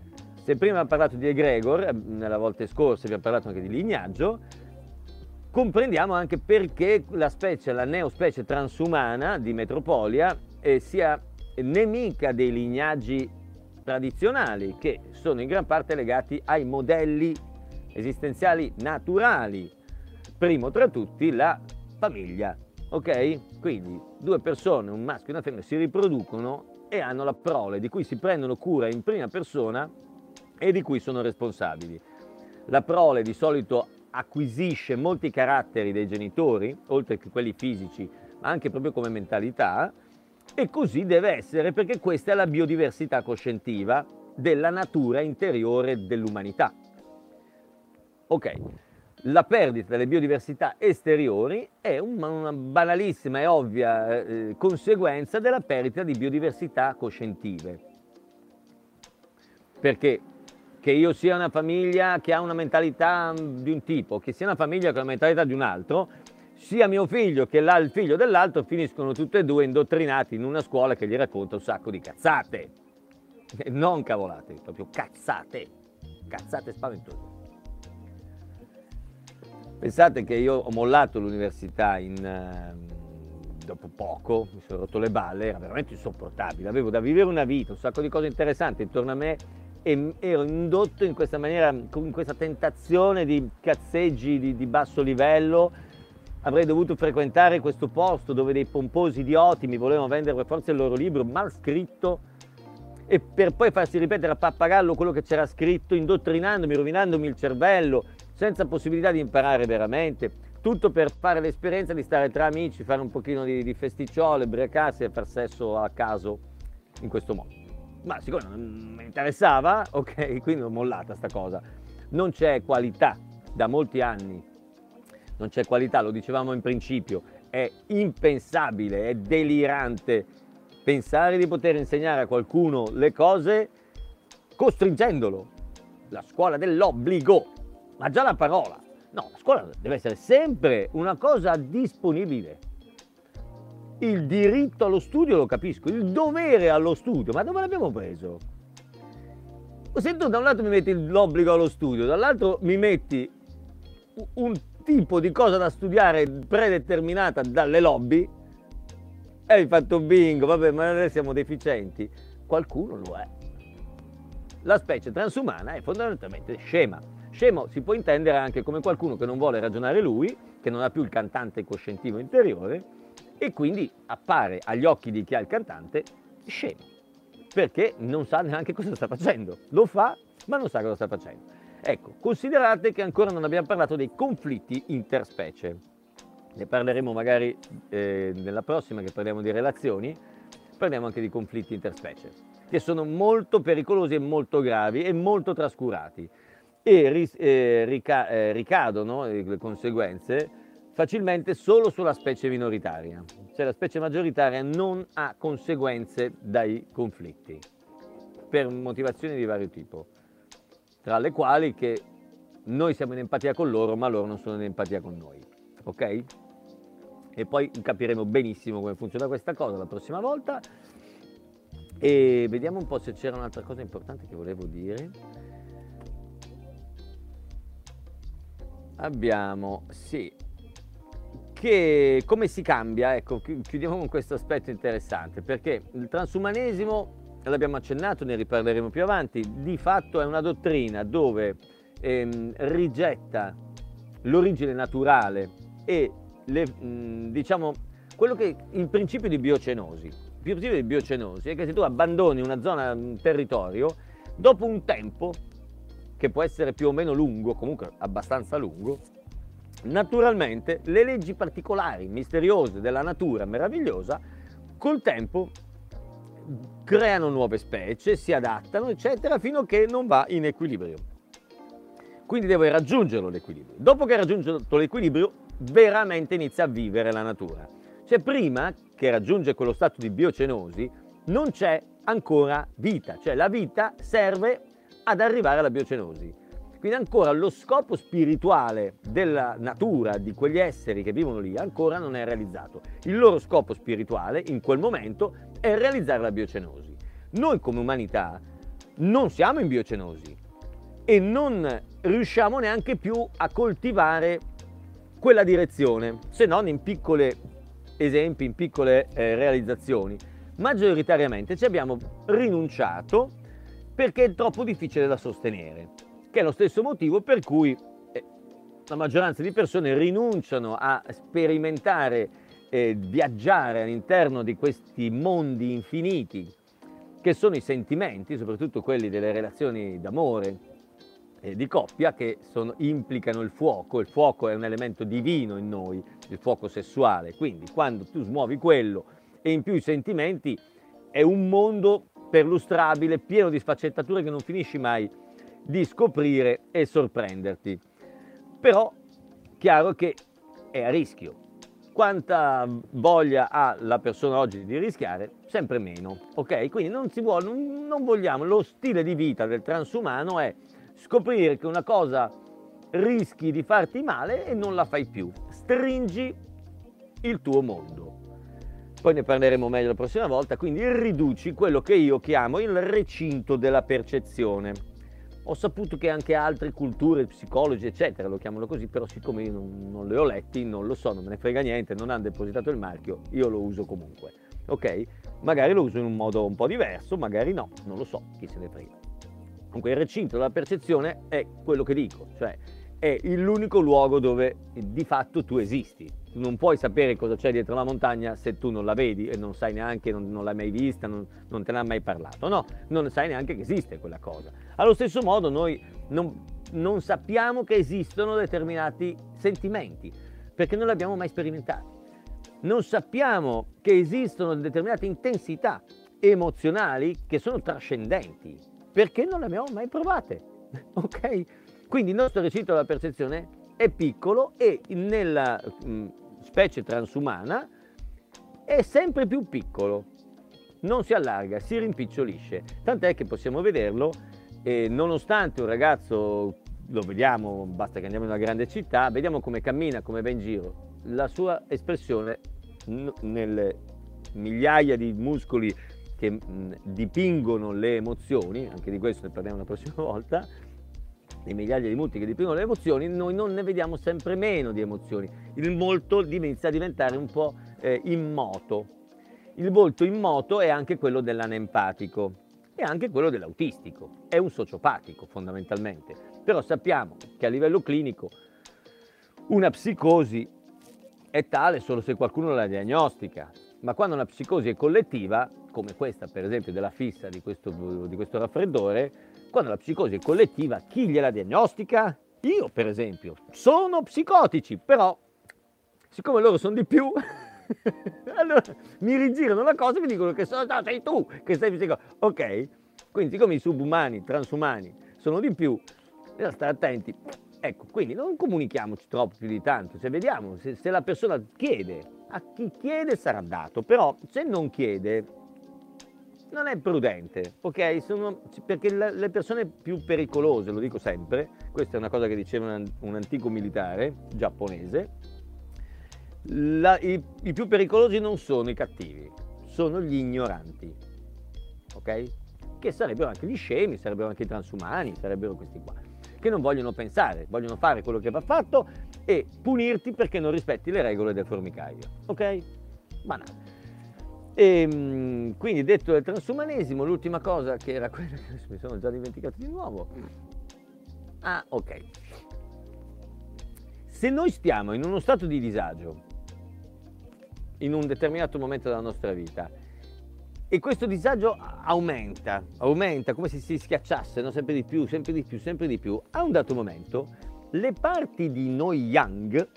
Se prima abbiamo parlato di egregor, eh, nella volta scorsa abbiamo parlato anche di lignaggio, comprendiamo anche perché la specie, la neospecie transumana di Metropolia eh, sia nemica dei lignaggi tradizionali che sono in gran parte legati ai modelli esistenziali naturali. Primo tra tutti la famiglia, ok? Quindi due persone, un maschio e una femmina, si riproducono e hanno la prole di cui si prendono cura in prima persona e di cui sono responsabili. La prole di solito acquisisce molti caratteri dei genitori, oltre che quelli fisici, ma anche proprio come mentalità, e così deve essere perché questa è la biodiversità coscientiva della natura interiore dell'umanità. Ok, la perdita delle biodiversità esteriori è una banalissima e ovvia eh, conseguenza della perdita di biodiversità coscientive. Perché che io sia una famiglia che ha una mentalità di un tipo, che sia una famiglia con una mentalità di un altro, sia mio figlio che il figlio dell'altro finiscono tutti e due indottrinati in una scuola che gli racconta un sacco di cazzate. Non cavolate, proprio cazzate. Cazzate spaventose. Pensate che io ho mollato l'università in, uh, dopo poco, mi sono rotto le balle, era veramente insopportabile, avevo da vivere una vita, un sacco di cose interessanti intorno a me e ero indotto in questa maniera, in questa tentazione di cazzeggi di, di basso livello. Avrei dovuto frequentare questo posto dove dei pomposi idioti mi volevano vendere per forza il loro libro mal scritto e per poi farsi ripetere a pappagallo quello che c'era scritto, indottrinandomi, rovinandomi il cervello, senza possibilità di imparare veramente. tutto per fare l'esperienza di stare tra amici, fare un pochino di, di festicciole, ubriacarsi e far sesso a caso in questo modo. Ma siccome non mi interessava, ok, quindi ho mollata sta cosa. Non c'è qualità da molti anni, non c'è qualità, lo dicevamo in principio, è impensabile, è delirante pensare di poter insegnare a qualcuno le cose costringendolo. La scuola dell'obbligo, ma già la parola. No, la scuola deve essere sempre una cosa disponibile. Il diritto allo studio lo capisco, il dovere allo studio, ma dove l'abbiamo preso? Se tu da un lato mi metti l'obbligo allo studio, dall'altro mi metti un tipo di cosa da studiare predeterminata dalle lobby, e hai fatto bingo, vabbè, ma noi siamo deficienti. Qualcuno lo è. La specie transumana è fondamentalmente scema. Scemo si può intendere anche come qualcuno che non vuole ragionare lui, che non ha più il cantante coscientivo interiore e quindi appare agli occhi di chi ha il cantante scemo, perché non sa neanche cosa sta facendo. Lo fa, ma non sa cosa sta facendo. Ecco, considerate che ancora non abbiamo parlato dei conflitti interspecie. Ne parleremo magari eh, nella prossima che parliamo di relazioni, parliamo anche di conflitti interspecie, che sono molto pericolosi e molto gravi e molto trascurati e ris- eh, rica- eh, ricadono eh, le conseguenze facilmente solo sulla specie minoritaria, cioè la specie maggioritaria non ha conseguenze dai conflitti per motivazioni di vario tipo tra le quali che noi siamo in empatia con loro, ma loro non sono in empatia con noi. Ok? E poi capiremo benissimo come funziona questa cosa la prossima volta. E vediamo un po' se c'era un'altra cosa importante che volevo dire. Abbiamo, sì, che come si cambia, ecco, chiudiamo con questo aspetto interessante, perché il transumanesimo l'abbiamo accennato, ne riparleremo più avanti, di fatto è una dottrina dove ehm, rigetta l'origine naturale e le, mh, diciamo quello che il principio di biocenosi. Il principio di biocenosi è che se tu abbandoni una zona, un territorio, dopo un tempo, che può essere più o meno lungo, comunque abbastanza lungo, naturalmente le leggi particolari, misteriose della natura meravigliosa, col tempo creano nuove specie, si adattano, eccetera, fino a che non va in equilibrio. Quindi deve raggiungerlo l'equilibrio. Dopo che ha raggiunto l'equilibrio, veramente inizia a vivere la natura. Cioè prima che raggiunge quello stato di biocenosi, non c'è ancora vita, cioè la vita serve ad arrivare alla biocenosi. Quindi ancora lo scopo spirituale della natura, di quegli esseri che vivono lì, ancora non è realizzato. Il loro scopo spirituale in quel momento è realizzare la biocenosi. Noi come umanità non siamo in biocenosi e non riusciamo neanche più a coltivare quella direzione, se non in piccoli esempi, in piccole eh, realizzazioni. Maggioritariamente ci abbiamo rinunciato perché è troppo difficile da sostenere che è lo stesso motivo per cui eh, la maggioranza di persone rinunciano a sperimentare e viaggiare all'interno di questi mondi infiniti che sono i sentimenti, soprattutto quelli delle relazioni d'amore e di coppia che sono, implicano il fuoco. Il fuoco è un elemento divino in noi, il fuoco sessuale. Quindi quando tu smuovi quello e in più i sentimenti è un mondo perlustrabile, pieno di sfaccettature che non finisci mai di scoprire e sorprenderti. Però chiaro che è a rischio. Quanta voglia ha la persona oggi di rischiare? Sempre meno, ok? Quindi non si vuole, non vogliamo, lo stile di vita del transumano è scoprire che una cosa rischi di farti male e non la fai più. Stringi il tuo mondo. Poi ne parleremo meglio la prossima volta, quindi riduci quello che io chiamo il recinto della percezione ho saputo che anche altre culture, psicologi, eccetera, lo chiamano così, però siccome io non, non, le ho letti, non lo so, non me ne frega niente, non hanno depositato il marchio, io lo uso comunque. Ok? Magari lo uso in un modo un po' diverso, magari no, non lo so, chi se ne frega. Comunque il recinto della percezione è quello che dico, cioè è l'unico luogo dove di fatto tu esisti. Non puoi sapere cosa c'è dietro la montagna se tu non la vedi e non sai neanche, non, non l'hai mai vista, non, non, te ne ha mai parlato. No, non sai neanche che esiste quella cosa. Allo stesso modo noi non, non sappiamo che esistono determinati sentimenti. perché non l'abbiamo mai sperimentato. Non sappiamo che esistono determinate intensità emozionali che sono trascendenti, perché non le abbiamo mai provate. Ok? Quindi il nostro recinto della percezione è piccolo e nella mh, specie transumana è sempre più piccolo, non si allarga, si rimpicciolisce. Tant'è che possiamo vederlo e nonostante un ragazzo, lo vediamo, basta che andiamo in una grande città, vediamo come cammina, come va in giro, la sua espressione nelle migliaia di muscoli che dipingono le emozioni, anche di questo ne parliamo la prossima volta, le migliaia di multi che dipingono le emozioni, noi non ne vediamo sempre meno di emozioni. Il molto inizia a diventare un po' eh, immoto. Il volto immoto è anche quello dell'anempatico e anche quello dell'autistico. È un sociopatico fondamentalmente. Però sappiamo che a livello clinico una psicosi è tale solo se qualcuno la diagnostica, ma quando una psicosi è collettiva, come questa per esempio della fissa di questo, di questo raffreddore, quando la psicosi è collettiva, chi gliela diagnostica? Io per esempio. Sono psicotici, però siccome loro sono di più, allora mi rigirano la cosa e mi dicono che sono, no, sei tu che sei psicotico. Ok? Quindi siccome i subumani, transumani sono di più, bisogna stare attenti. Ecco, quindi non comunichiamoci troppo più di tanto, se vediamo, se, se la persona chiede, a chi chiede sarà dato, però se non chiede non è prudente, ok? Sono, perché le persone più pericolose, lo dico sempre, questa è una cosa che diceva un, un antico militare giapponese, la, i, i, più pericolosi non sono i cattivi, sono gli ignoranti, ok? Che sarebbero anche gli scemi, sarebbero anche i transumani, sarebbero questi qua che non vogliono pensare, vogliono fare quello che va fatto e punirti perché non rispetti le regole del formicaio. Ok? Banale. E, ehm, quindi detto del transumanesimo, l'ultima cosa che era quella che mi sono già dimenticato di nuovo. Ah, ok. Se noi stiamo in uno stato di disagio in un determinato momento della nostra vita e questo disagio aumenta, aumenta come se si schiacciasse no? sempre di più, sempre di più, sempre di più. A un dato momento le parti di noi yang,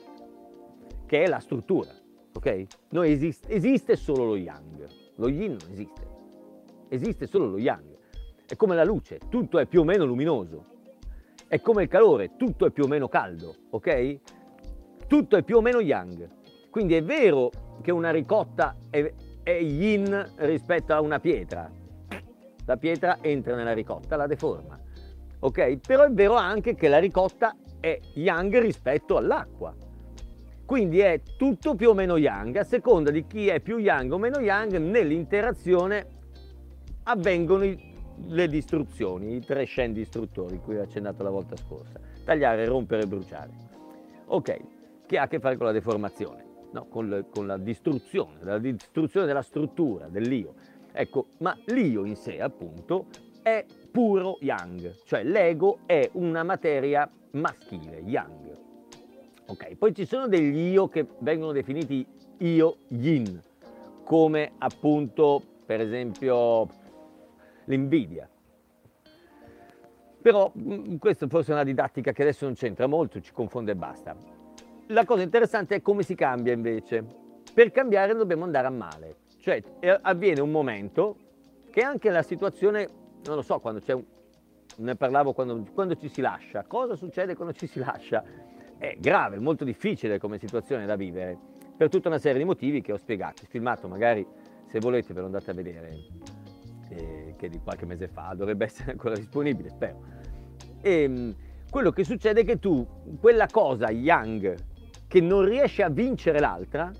che è la struttura, ok? Noi esiste, esiste solo lo yang, lo yin non esiste, esiste solo lo yang. È come la luce, tutto è più o meno luminoso. È come il calore, tutto è più o meno caldo, ok? Tutto è più o meno yang. Quindi è vero che una ricotta è, è yin rispetto a una pietra. La pietra entra nella ricotta, la deforma. Ok? Però è vero anche che la ricotta è yang rispetto all'acqua. Quindi è tutto più o meno yang, a seconda di chi è più yang o meno yang, nell'interazione avvengono le distruzioni, i tre scen distruttori, cui ho accennato la volta scorsa. Tagliare, rompere bruciare. Ok, che ha a che fare con la deformazione no, con, le, con, la distruzione, la distruzione della struttura dell'io. Ecco, ma l'io in sé appunto è puro yang, cioè l'ego è una materia maschile, yang. Ok, poi ci sono degli io che vengono definiti io yin, come appunto per esempio l'invidia. Però mm, questa forse è una didattica che adesso non c'entra molto, ci confonde e basta. La cosa interessante è come si cambia invece. Per cambiare dobbiamo andare a male, cioè avviene un momento che anche la situazione, non lo so, quando c'è un... ne parlavo quando, quando ci si lascia, cosa succede quando ci si lascia? È grave, molto difficile come situazione da vivere, per tutta una serie di motivi che ho spiegato. Il filmato magari, se volete, ve lo andate a vedere, eh, che di qualche mese fa, dovrebbe essere ancora disponibile, spero. E, ehm, quello che succede è che tu, quella cosa young che non riesce a vincere l'altra,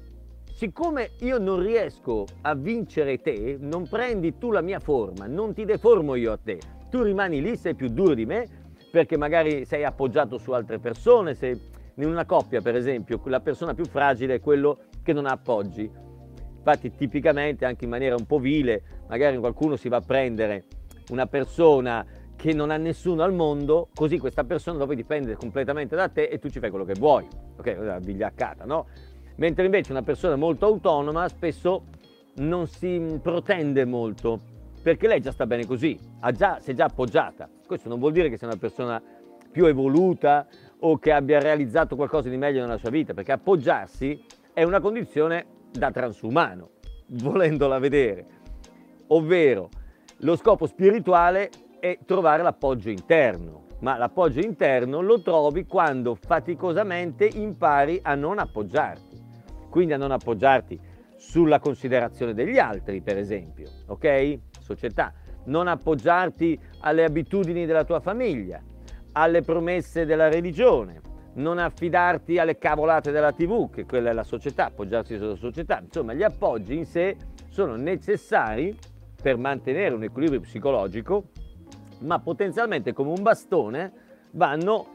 siccome io non riesco a vincere te, non prendi tu la mia forma, non ti deformo io a te, tu rimani lì, sei più duro di me, perché magari sei appoggiato su altre persone, se in una coppia per esempio la persona più fragile è quello che non ha appoggi. Infatti tipicamente anche in maniera un po' vile, magari qualcuno si va a prendere una persona che non ha nessuno al mondo, così questa persona dopo dipende completamente da te e tu ci fai quello che vuoi, ok? La vigliaccata, no? Mentre invece una persona molto autonoma spesso non si protende molto, perché lei già sta bene così, ha già, si è già appoggiata. Questo non vuol dire che sia una persona più evoluta o che abbia realizzato qualcosa di meglio nella sua vita, perché appoggiarsi è una condizione da transumano, volendola vedere. Ovvero, lo scopo spirituale è trovare l'appoggio interno, ma l'appoggio interno lo trovi quando faticosamente impari a non appoggiarti, quindi a non appoggiarti sulla considerazione degli altri, per esempio, ok? Società, non appoggiarti alle abitudini della tua famiglia, alle promesse della religione, non affidarti alle cavolate della TV, che quella è la società, appoggiarsi sulla società. Insomma, gli appoggi in sé sono necessari per mantenere un equilibrio psicologico, ma potenzialmente come un bastone vanno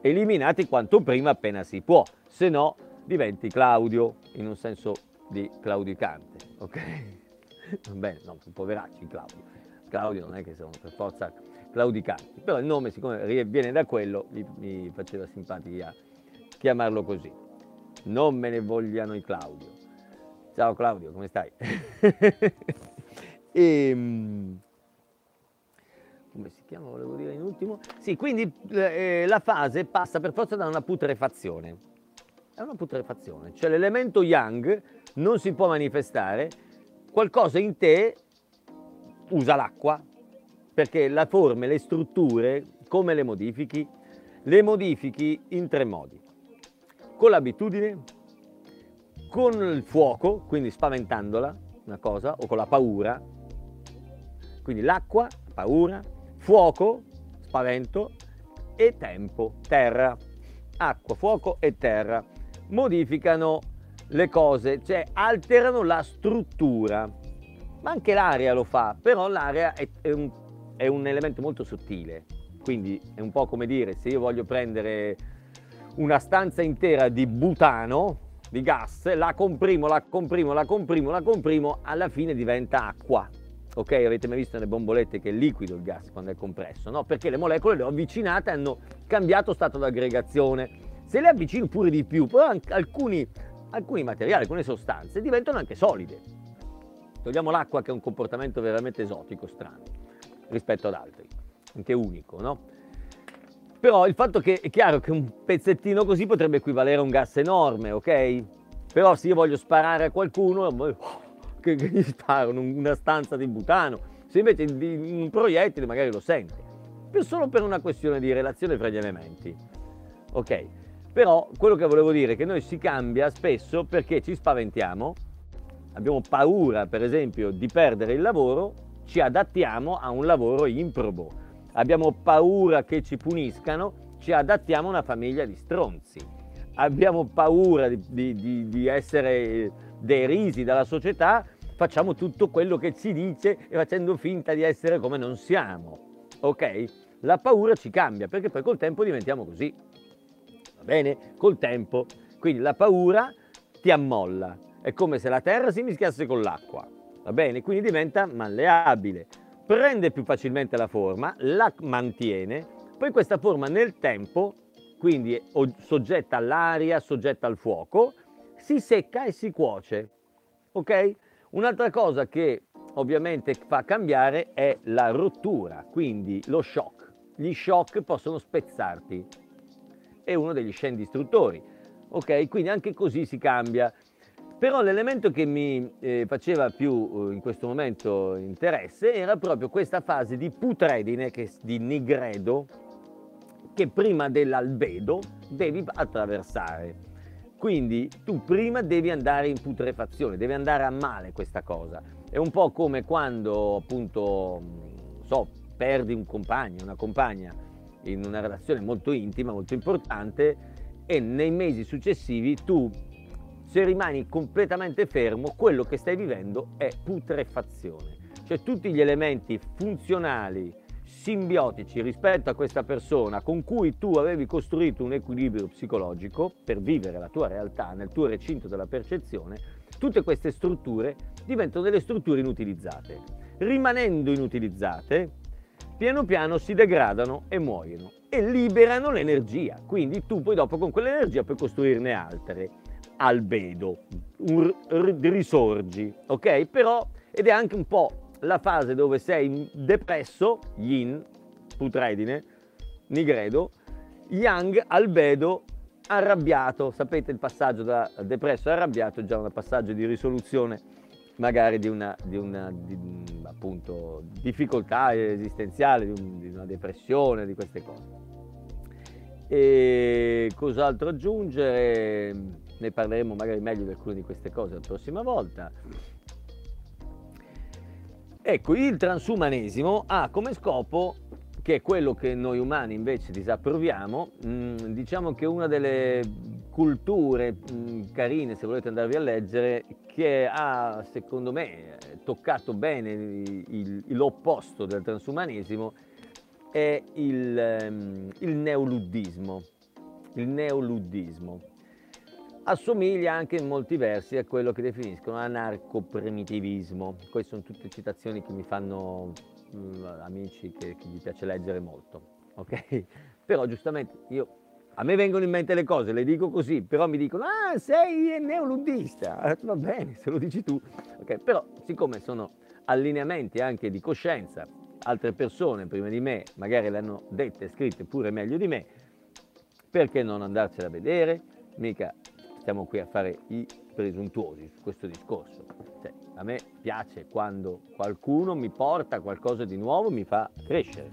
eliminati quanto prima appena si può, se no diventi Claudio in un senso di claudicante, ok? Bene, no, poveracci Claudio. Claudio non è che sono per forza claudicanti, però il nome siccome viene da quello mi, mi faceva simpatia chiamarlo così. Non me ne vogliano i Claudio. Ciao Claudio, come stai? e, ehm, come si chiama, volevo dire in ultimo? Sì, quindi eh, la fase passa per forza da una putrefazione. È una putrefazione, cioè l'elemento yang non si può manifestare, qualcosa in te usa l'acqua, perché la forma le strutture, come le modifichi? Le modifichi in tre modi. Con l'abitudine, con il fuoco, quindi spaventandola, una cosa, o con la paura. Quindi l'acqua, paura, fuoco, spavento, e tempo, terra. Acqua, fuoco e terra. Modificano le cose, cioè alterano la struttura. Ma anche l'aria lo fa, però l'aria è un è un elemento molto sottile, quindi è un po' come dire se io voglio prendere una stanza intera di butano, di gas, la comprimo, la comprimo, la comprimo, la comprimo, alla fine diventa acqua. Ok, avete mai visto nelle bombolette che è liquido il gas quando è compresso? No, perché le molecole le ho avvicinate e hanno cambiato stato d'aggregazione. Se le avvicino pure di più, poi alcuni, alcuni materiali, alcune sostanze diventano anche solide. Togliamo l'acqua che è un comportamento veramente esotico, strano rispetto ad altri, anche unico, no? Però il fatto che è chiaro che un pezzettino così potrebbe equivalere a un gas enorme, ok? Però se io voglio sparare a qualcuno, che, che gli sparo una stanza di butano, se invece in un proiettile magari lo sente, solo per una questione di relazione fra gli elementi, ok? Però quello che volevo dire è che noi si cambia spesso perché ci spaventiamo, abbiamo paura per esempio di perdere il lavoro ci adattiamo a un lavoro improbo. Abbiamo paura che ci puniscano, ci adattiamo a una famiglia di stronzi. Abbiamo paura di, di, di essere derisi dalla società, facciamo tutto quello che ci dice e facendo finta di essere come non siamo. Ok? La paura ci cambia perché poi col tempo diventiamo così. Va bene? Col tempo. Quindi la paura ti ammolla. È come se la terra si mischiasse con l'acqua va bene? Quindi diventa malleabile, prende più facilmente la forma, la mantiene, poi questa forma nel tempo, quindi soggetta all'aria, soggetta al fuoco, si secca e si cuoce, ok? Un'altra cosa che ovviamente fa cambiare è la rottura, quindi lo shock. Gli shock possono spezzarti, è uno degli sceni distruttori, ok? Quindi anche così si cambia. Però l'elemento che mi eh, faceva più eh, in questo momento interesse era proprio questa fase di putredine, che, di nigredo, che prima dell'albedo devi attraversare. Quindi tu prima devi andare in putrefazione, devi andare a male questa cosa. È un po' come quando appunto, so, perdi un compagno, una compagna in una relazione molto intima, molto importante e nei mesi successivi tu se rimani completamente fermo, quello che stai vivendo è putrefazione. Cioè tutti gli elementi funzionali, simbiotici rispetto a questa persona con cui tu avevi costruito un equilibrio psicologico per vivere la tua realtà nel tuo recinto della percezione, tutte queste strutture diventano delle strutture inutilizzate. Rimanendo inutilizzate, piano piano si degradano e muoiono e liberano l'energia. Quindi tu poi dopo con quell'energia puoi costruirne altre albedo, un risorgi, ok? Però, ed è anche un po' la fase dove sei depresso, yin, putredine, nigredo, Young Albedo arrabbiato, sapete il passaggio da depresso a arrabbiato è già un passaggio di risoluzione magari di una, di una di, appunto, difficoltà esistenziale, di, un, di, una depressione, di queste cose. E cos'altro aggiungere? Ne parleremo magari meglio di alcune di queste cose la prossima volta. Ecco, il transumanesimo ha come scopo che è quello che noi umani invece disapproviamo, mm, diciamo che una delle culture mm, carine, se volete andarvi a leggere, che ha, secondo me, toccato bene il, l'opposto del transumanesimo, è il, um, il neoluddismo. Il neoluddismo assomiglia anche in molti versi a quello che definiscono anarco-primitivismo. Queste sono tutte citazioni che mi fanno Mm, amici che, che, gli piace leggere molto, ok? Però giustamente io, a me vengono in mente le cose, le dico così, però mi dicono, ah, sei neoluddista, va bene, se lo dici tu, ok? Però siccome sono allineamenti anche di coscienza, altre persone prima di me magari le hanno dette e scritte pure meglio di me, perché non andarcela a vedere? Mica stiamo qui a fare i presuntuosi su questo discorso. Cioè, a me piace quando qualcuno mi porta qualcosa di nuovo, mi fa crescere.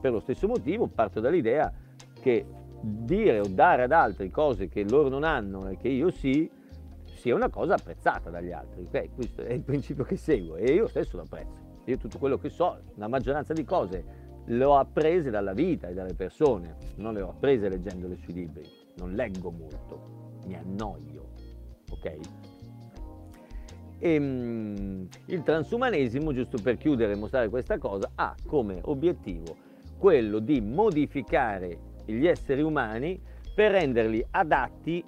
Per lo stesso motivo parto dall'idea che dire o dare ad altri cose che loro non hanno e che io sì, sia una cosa apprezzata dagli altri. Okay? Questo è il principio che seguo e io stesso lo apprezzo. Io tutto quello che so, la maggioranza di cose le ho apprese dalla vita e dalle persone, non le ho apprese leggendole sui libri. Non leggo molto, mi annoio, ok? E, ehm, il transumanesimo, giusto per chiudere e mostrare questa cosa, ha come obiettivo quello di modificare gli esseri umani per renderli adatti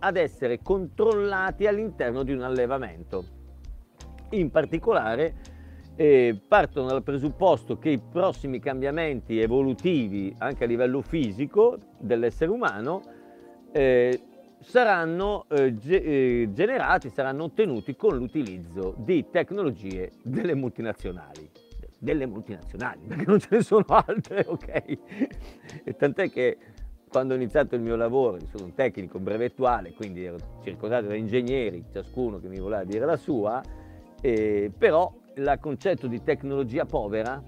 ad essere controllati all'interno di un allevamento. In particolare eh, partono dal presupposto che i prossimi cambiamenti evolutivi anche a livello fisico dell'essere umano eh, saranno eh, ge- eh, generati, saranno ottenuti con l'utilizzo di tecnologie delle multinazionali. Delle multinazionali, perché non ce ne sono altre, ok? E tant'è che quando ho iniziato il mio lavoro, sono un tecnico brevettuale, quindi ero circondato da ingegneri, ciascuno che mi voleva dire la sua, eh, però il concetto di tecnologia povera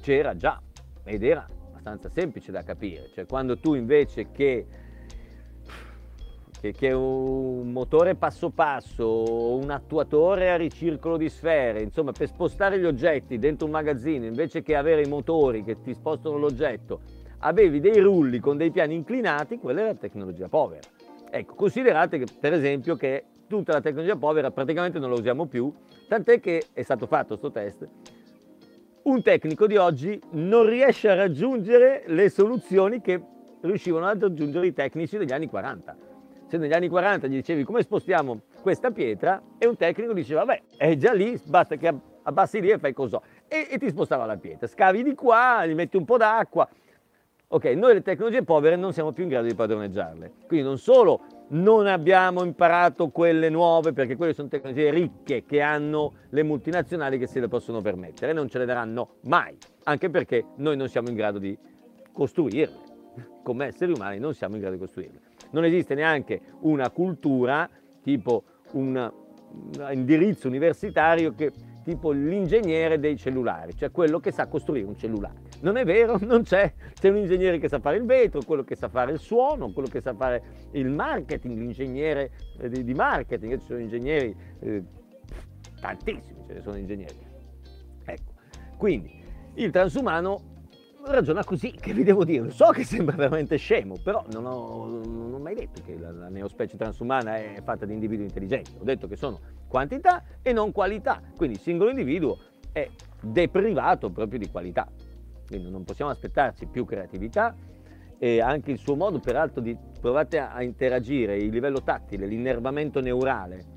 c'era già ed era abbastanza semplice da capire, cioè quando tu invece che che, un motore passo passo, un attuatore a ricircolo di sfere, insomma per spostare gli oggetti dentro un magazzino invece che avere i motori che ti spostano l'oggetto, avevi dei rulli con dei piani inclinati, quella era tecnologia povera. Ecco, considerate che per esempio che tutta la tecnologia povera praticamente non la usiamo più, tant'è che è stato fatto questo test, un tecnico di oggi non riesce a raggiungere le soluzioni che riuscivano a raggiungere i tecnici degli anni 40 se negli anni 40 gli dicevi come spostiamo questa pietra? E un tecnico diceva vabbè è già lì, basta che abbassi lì e fai così e, e ti spostava la pietra, scavi di qua, gli metti un po' d'acqua. Ok, noi le tecnologie povere non siamo più in grado di padroneggiarle, quindi non solo non abbiamo imparato quelle nuove perché quelle sono tecnologie ricche che hanno le multinazionali che se le possono permettere, non ce le daranno mai, anche perché noi non siamo in grado di costruirle, come esseri umani non siamo in grado di costruirle non esiste neanche una cultura tipo un indirizzo universitario che, tipo l'ingegnere dei cellulari, cioè quello che sa costruire un cellulare. Non è vero, non c'è. C'è un ingegnere che sa fare il vetro, quello che sa fare il suono, quello che sa fare il marketing, l'ingegnere eh, di, marketing, ci sono ingegneri, eh, tantissimi ce ne sono ingegneri. Ecco, quindi il transumano ragiona così, che vi devo dire, so che sembra veramente scemo, però non ho, non ho mai detto che la, la, neospecie transumana è fatta di individui intelligenti, ho detto che sono quantità e non qualità, quindi il singolo individuo è deprivato proprio di qualità, quindi non possiamo aspettarci più creatività e anche il suo modo peraltro di provate a, interagire, il livello tattile, l'innervamento neurale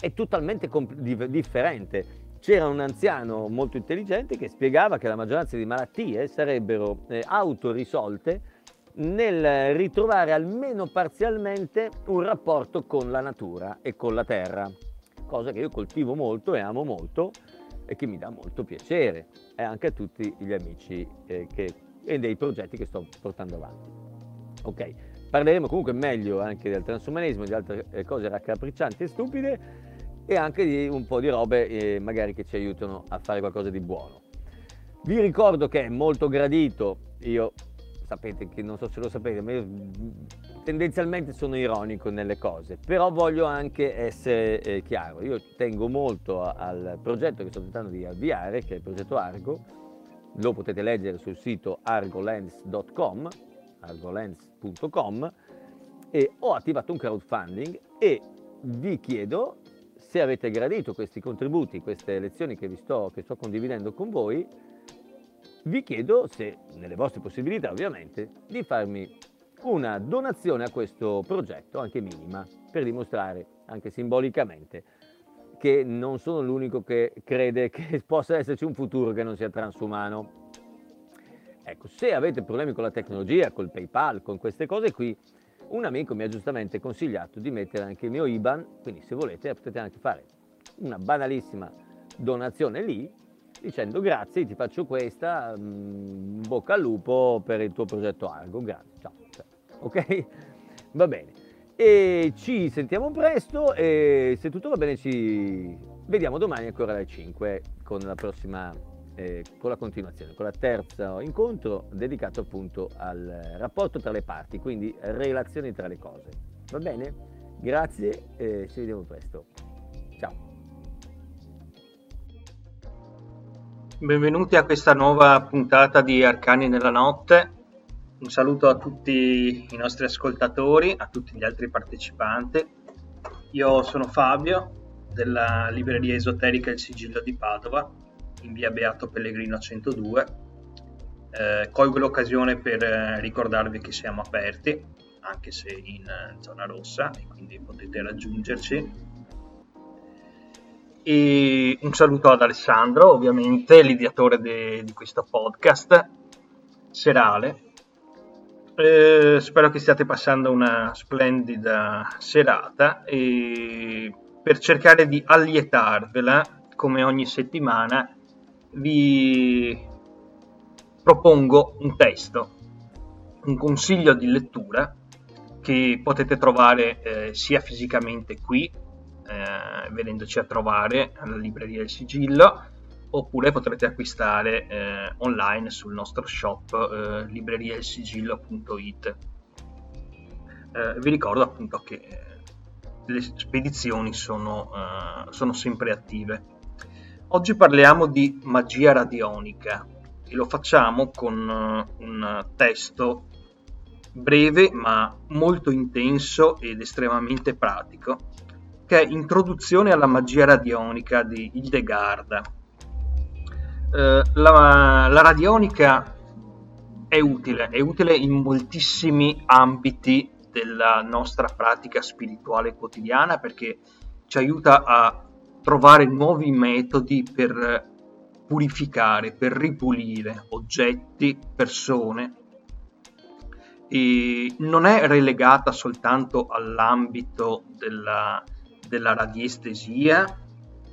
è totalmente comp- differente c'era un anziano molto intelligente che spiegava che la maggioranza di malattie sarebbero eh, autorisolte nel ritrovare almeno parzialmente un rapporto con la natura e con la terra, cosa che io coltivo molto e amo molto e che mi dà molto piacere e anche a tutti gli amici eh, che, e dei progetti che sto portando avanti. Ok, parleremo comunque meglio anche del transumanesimo, di altre eh, cose raccapriccianti e stupide e anche di un po' di robe eh, magari che ci aiutano a fare qualcosa di buono. Vi ricordo che è molto gradito, io sapete che non so se lo sapete, ma io tendenzialmente sono ironico nelle cose, però voglio anche essere eh, chiaro. Io tengo molto al progetto che sto tentando di avviare, che è il progetto Argo. Lo potete leggere sul sito argolens.com, argolens.com e ho attivato un crowdfunding e vi chiedo se avete gradito questi contributi, queste lezioni che vi sto, che sto condividendo con voi, vi chiedo se, nelle vostre possibilità ovviamente, di farmi una donazione a questo progetto, anche minima, per dimostrare anche simbolicamente che non sono l'unico che crede che possa esserci un futuro che non sia transumano. Ecco, se avete problemi con la tecnologia, col PayPal, con queste cose qui, un amico mi ha giustamente consigliato di mettere anche il mio IBAN, quindi se volete potete anche fare una banalissima donazione lì dicendo grazie, ti faccio questa, mm, bocca al lupo per il tuo progetto Argo, grazie, ciao. Ok? Va bene. E ci sentiamo presto e se tutto va bene ci vediamo domani ancora alle 5 con la prossima, eh, con la continuazione, con la terza incontro dedicato appunto al rapporto tra le parti, quindi relazioni tra le cose. Va bene? Grazie e ci vediamo presto. Ciao. Benvenuti a questa nuova puntata di Arcani nella notte. Un saluto a tutti i nostri ascoltatori, a tutti gli altri partecipanti. Io sono Fabio della libreria esoterica Il Sigillo di Padova, in via Beato Pellegrino 102. Eh, colgo l'occasione per eh, ricordarvi che siamo aperti, anche se in eh, zona rossa, e quindi potete raggiungerci e un saluto ad Alessandro, ovviamente, l'ideatore de, di questo podcast serale. Eh, spero che stiate passando una splendida serata e per cercare di allietarvela, come ogni settimana, vi propongo un testo, un consiglio di lettura che potete trovare eh, sia fisicamente qui eh, venendoci a trovare alla libreria del sigillo oppure potrete acquistare eh, online sul nostro shop eh, libreriaelsigillo.it eh, vi ricordo appunto che le spedizioni sono, eh, sono sempre attive oggi parliamo di magia radionica e lo facciamo con uh, un testo breve ma molto intenso ed estremamente pratico che è Introduzione alla magia radionica di Hildegard. Eh, la, la radionica è utile, è utile in moltissimi ambiti della nostra pratica spirituale quotidiana perché ci aiuta a trovare nuovi metodi per purificare, per ripulire oggetti, persone. E non è relegata soltanto all'ambito della, della radiestesia,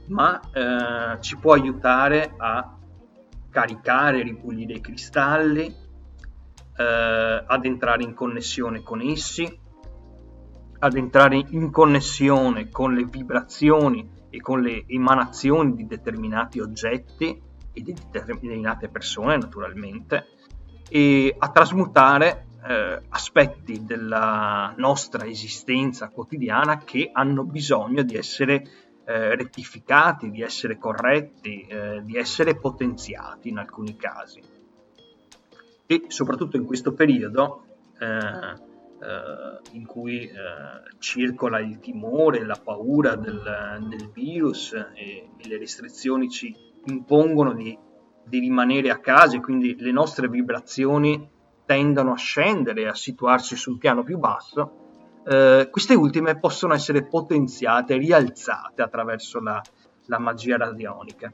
ma eh, ci può aiutare a caricare, ripulire i cristalli, eh, ad entrare in connessione con essi, ad entrare in connessione con le vibrazioni e con le emanazioni di determinati oggetti e di determinate persone naturalmente e a trasmutare eh, aspetti della nostra esistenza quotidiana che hanno bisogno di essere eh, rettificati, di essere corretti, eh, di essere potenziati in alcuni casi. E soprattutto in questo periodo eh, in cui eh, circola il timore, la paura del, del virus e, e, le restrizioni ci impongono di, di rimanere a casa e quindi le nostre vibrazioni tendono a scendere a situarsi sul piano più basso, eh, queste ultime possono essere potenziate, rialzate attraverso la, la magia radionica.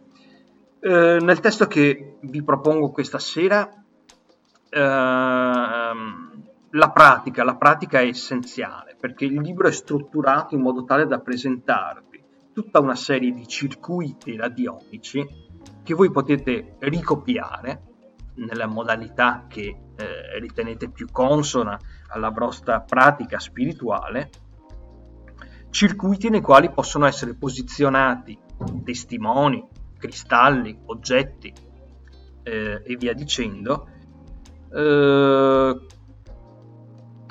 Eh, nel testo che vi propongo questa sera, eh, la pratica, la pratica è essenziale perché il libro è strutturato in modo tale da presentarvi tutta una serie di circuiti radionici che voi potete ricopiare nella modalità che eh, ritenete più consona alla vostra pratica spirituale, circuiti nei quali possono essere posizionati testimoni, cristalli, oggetti eh, e via dicendo, eh,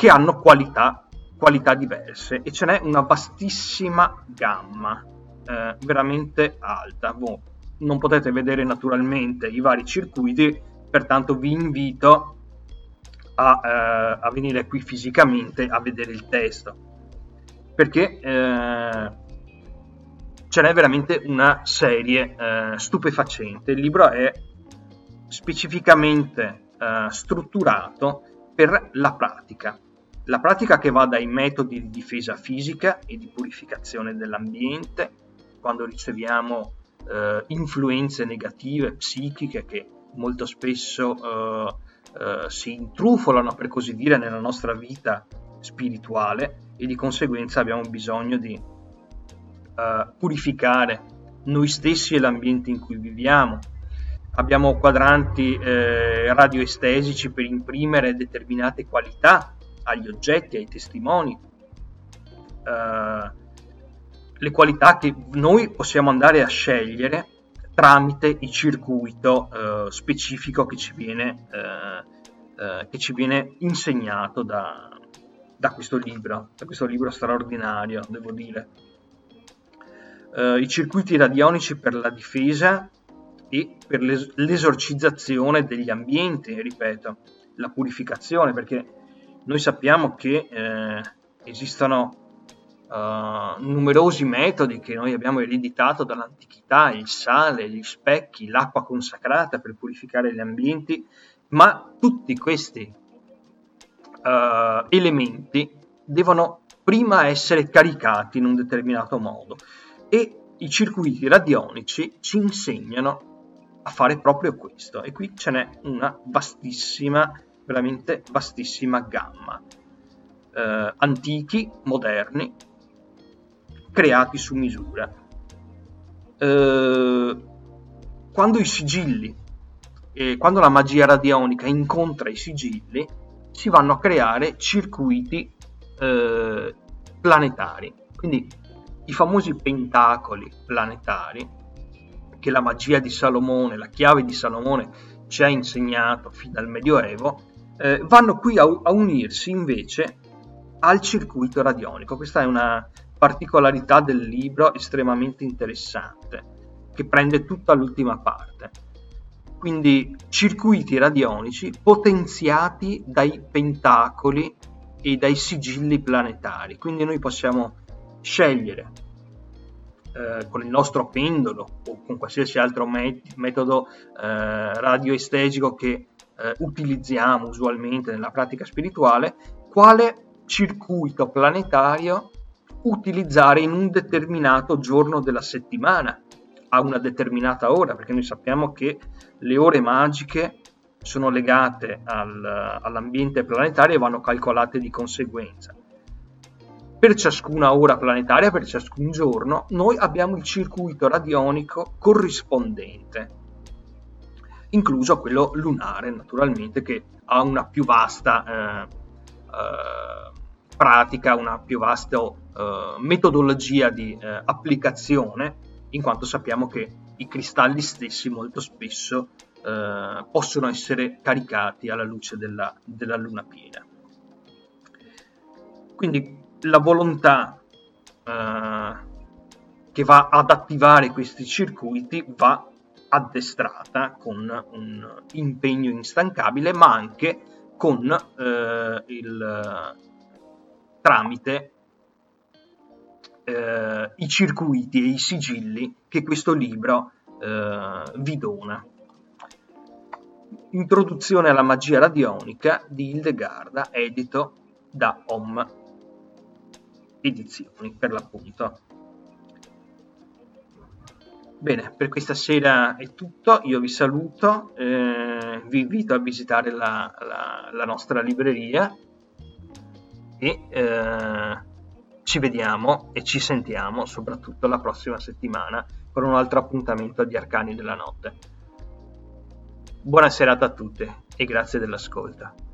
che hanno qualità, qualità diverse e ce n'è una vastissima gamma, eh, veramente alta. Boh, non potete vedere naturalmente i vari circuiti, pertanto vi invito a, eh, a venire qui fisicamente a vedere il testo perché eh, ce n'è veramente una serie eh, stupefacente. Il libro è specificamente eh, strutturato per la pratica. La pratica che va dai metodi di difesa fisica e di purificazione dell'ambiente, quando riceviamo eh, influenze negative, psichiche, che molto spesso eh, eh, si intrufolano, per così dire, nella nostra vita spirituale e di conseguenza abbiamo bisogno di uh, purificare noi stessi e l'ambiente in cui viviamo. Abbiamo quadranti eh, radioestesici per imprimere determinate qualità agli oggetti, ai testimoni, uh, le qualità che noi possiamo andare a scegliere tramite il circuito uh, specifico che ci viene, che ci viene insegnato da, da questo libro, da questo libro straordinario, devo dire. Uh, I circuiti radionici per la difesa e per l'es- l'esorcizzazione degli ambienti, ripeto, la purificazione, perché noi sappiamo che eh, esistono uh, numerosi metodi che noi abbiamo ereditato dall'antichità, il sale, gli specchi, l'acqua consacrata per purificare gli ambienti, ma tutti questi uh, elementi devono prima essere caricati in un determinato modo e i circuiti radionici ci insegnano a fare proprio questo. E qui ce n'è una vastissima, veramente vastissima gamma. Uh, antichi, moderni, creati su misura. Uh, quando i sigilli, eh, quando la magia radionica incontra i sigilli, si vanno a creare circuiti eh, planetari. Quindi i famosi pentacoli planetari che la magia di Salomone, la chiave di Salomone ci ha insegnato fin dal Medioevo, eh, vanno qui a, a unirsi invece al circuito radionico. Questa è una particolarità del libro estremamente interessante che prende tutta l'ultima parte quindi circuiti radionici potenziati dai pentacoli e dai sigilli planetari. Quindi noi possiamo scegliere eh, con il nostro pendolo o con qualsiasi altro met- metodo eh, radioestetico che eh, utilizziamo usualmente nella pratica spirituale, quale circuito planetario utilizzare in un determinato giorno della settimana a una determinata ora, perché noi sappiamo che le ore magiche sono legate al, all'ambiente planetario e vanno calcolate di conseguenza. Per ciascuna ora planetaria, per ciascun giorno, noi abbiamo il circuito radionico corrispondente, incluso quello lunare, naturalmente, che ha una più vasta eh, eh, pratica, una più vasta eh, metodologia di eh, applicazione in quanto sappiamo che i cristalli stessi molto spesso eh, possono essere caricati alla luce della, della, luna piena. Quindi la volontà che va ad attivare questi circuiti va addestrata con un impegno instancabile, ma anche con eh, il tramite eh, i circuiti e i sigilli che questo libro eh, vi dona. Introduzione alla magia radionica di Hildegarda, edito da Om Edizioni, per l'appunto. Bene, per questa sera è tutto, io vi saluto, eh, vi invito a visitare la, la, la nostra libreria e eh, ci vediamo e ci sentiamo soprattutto la prossima settimana con un altro appuntamento di Arcani della Notte. Buona serata a tutte e grazie dell'ascolto.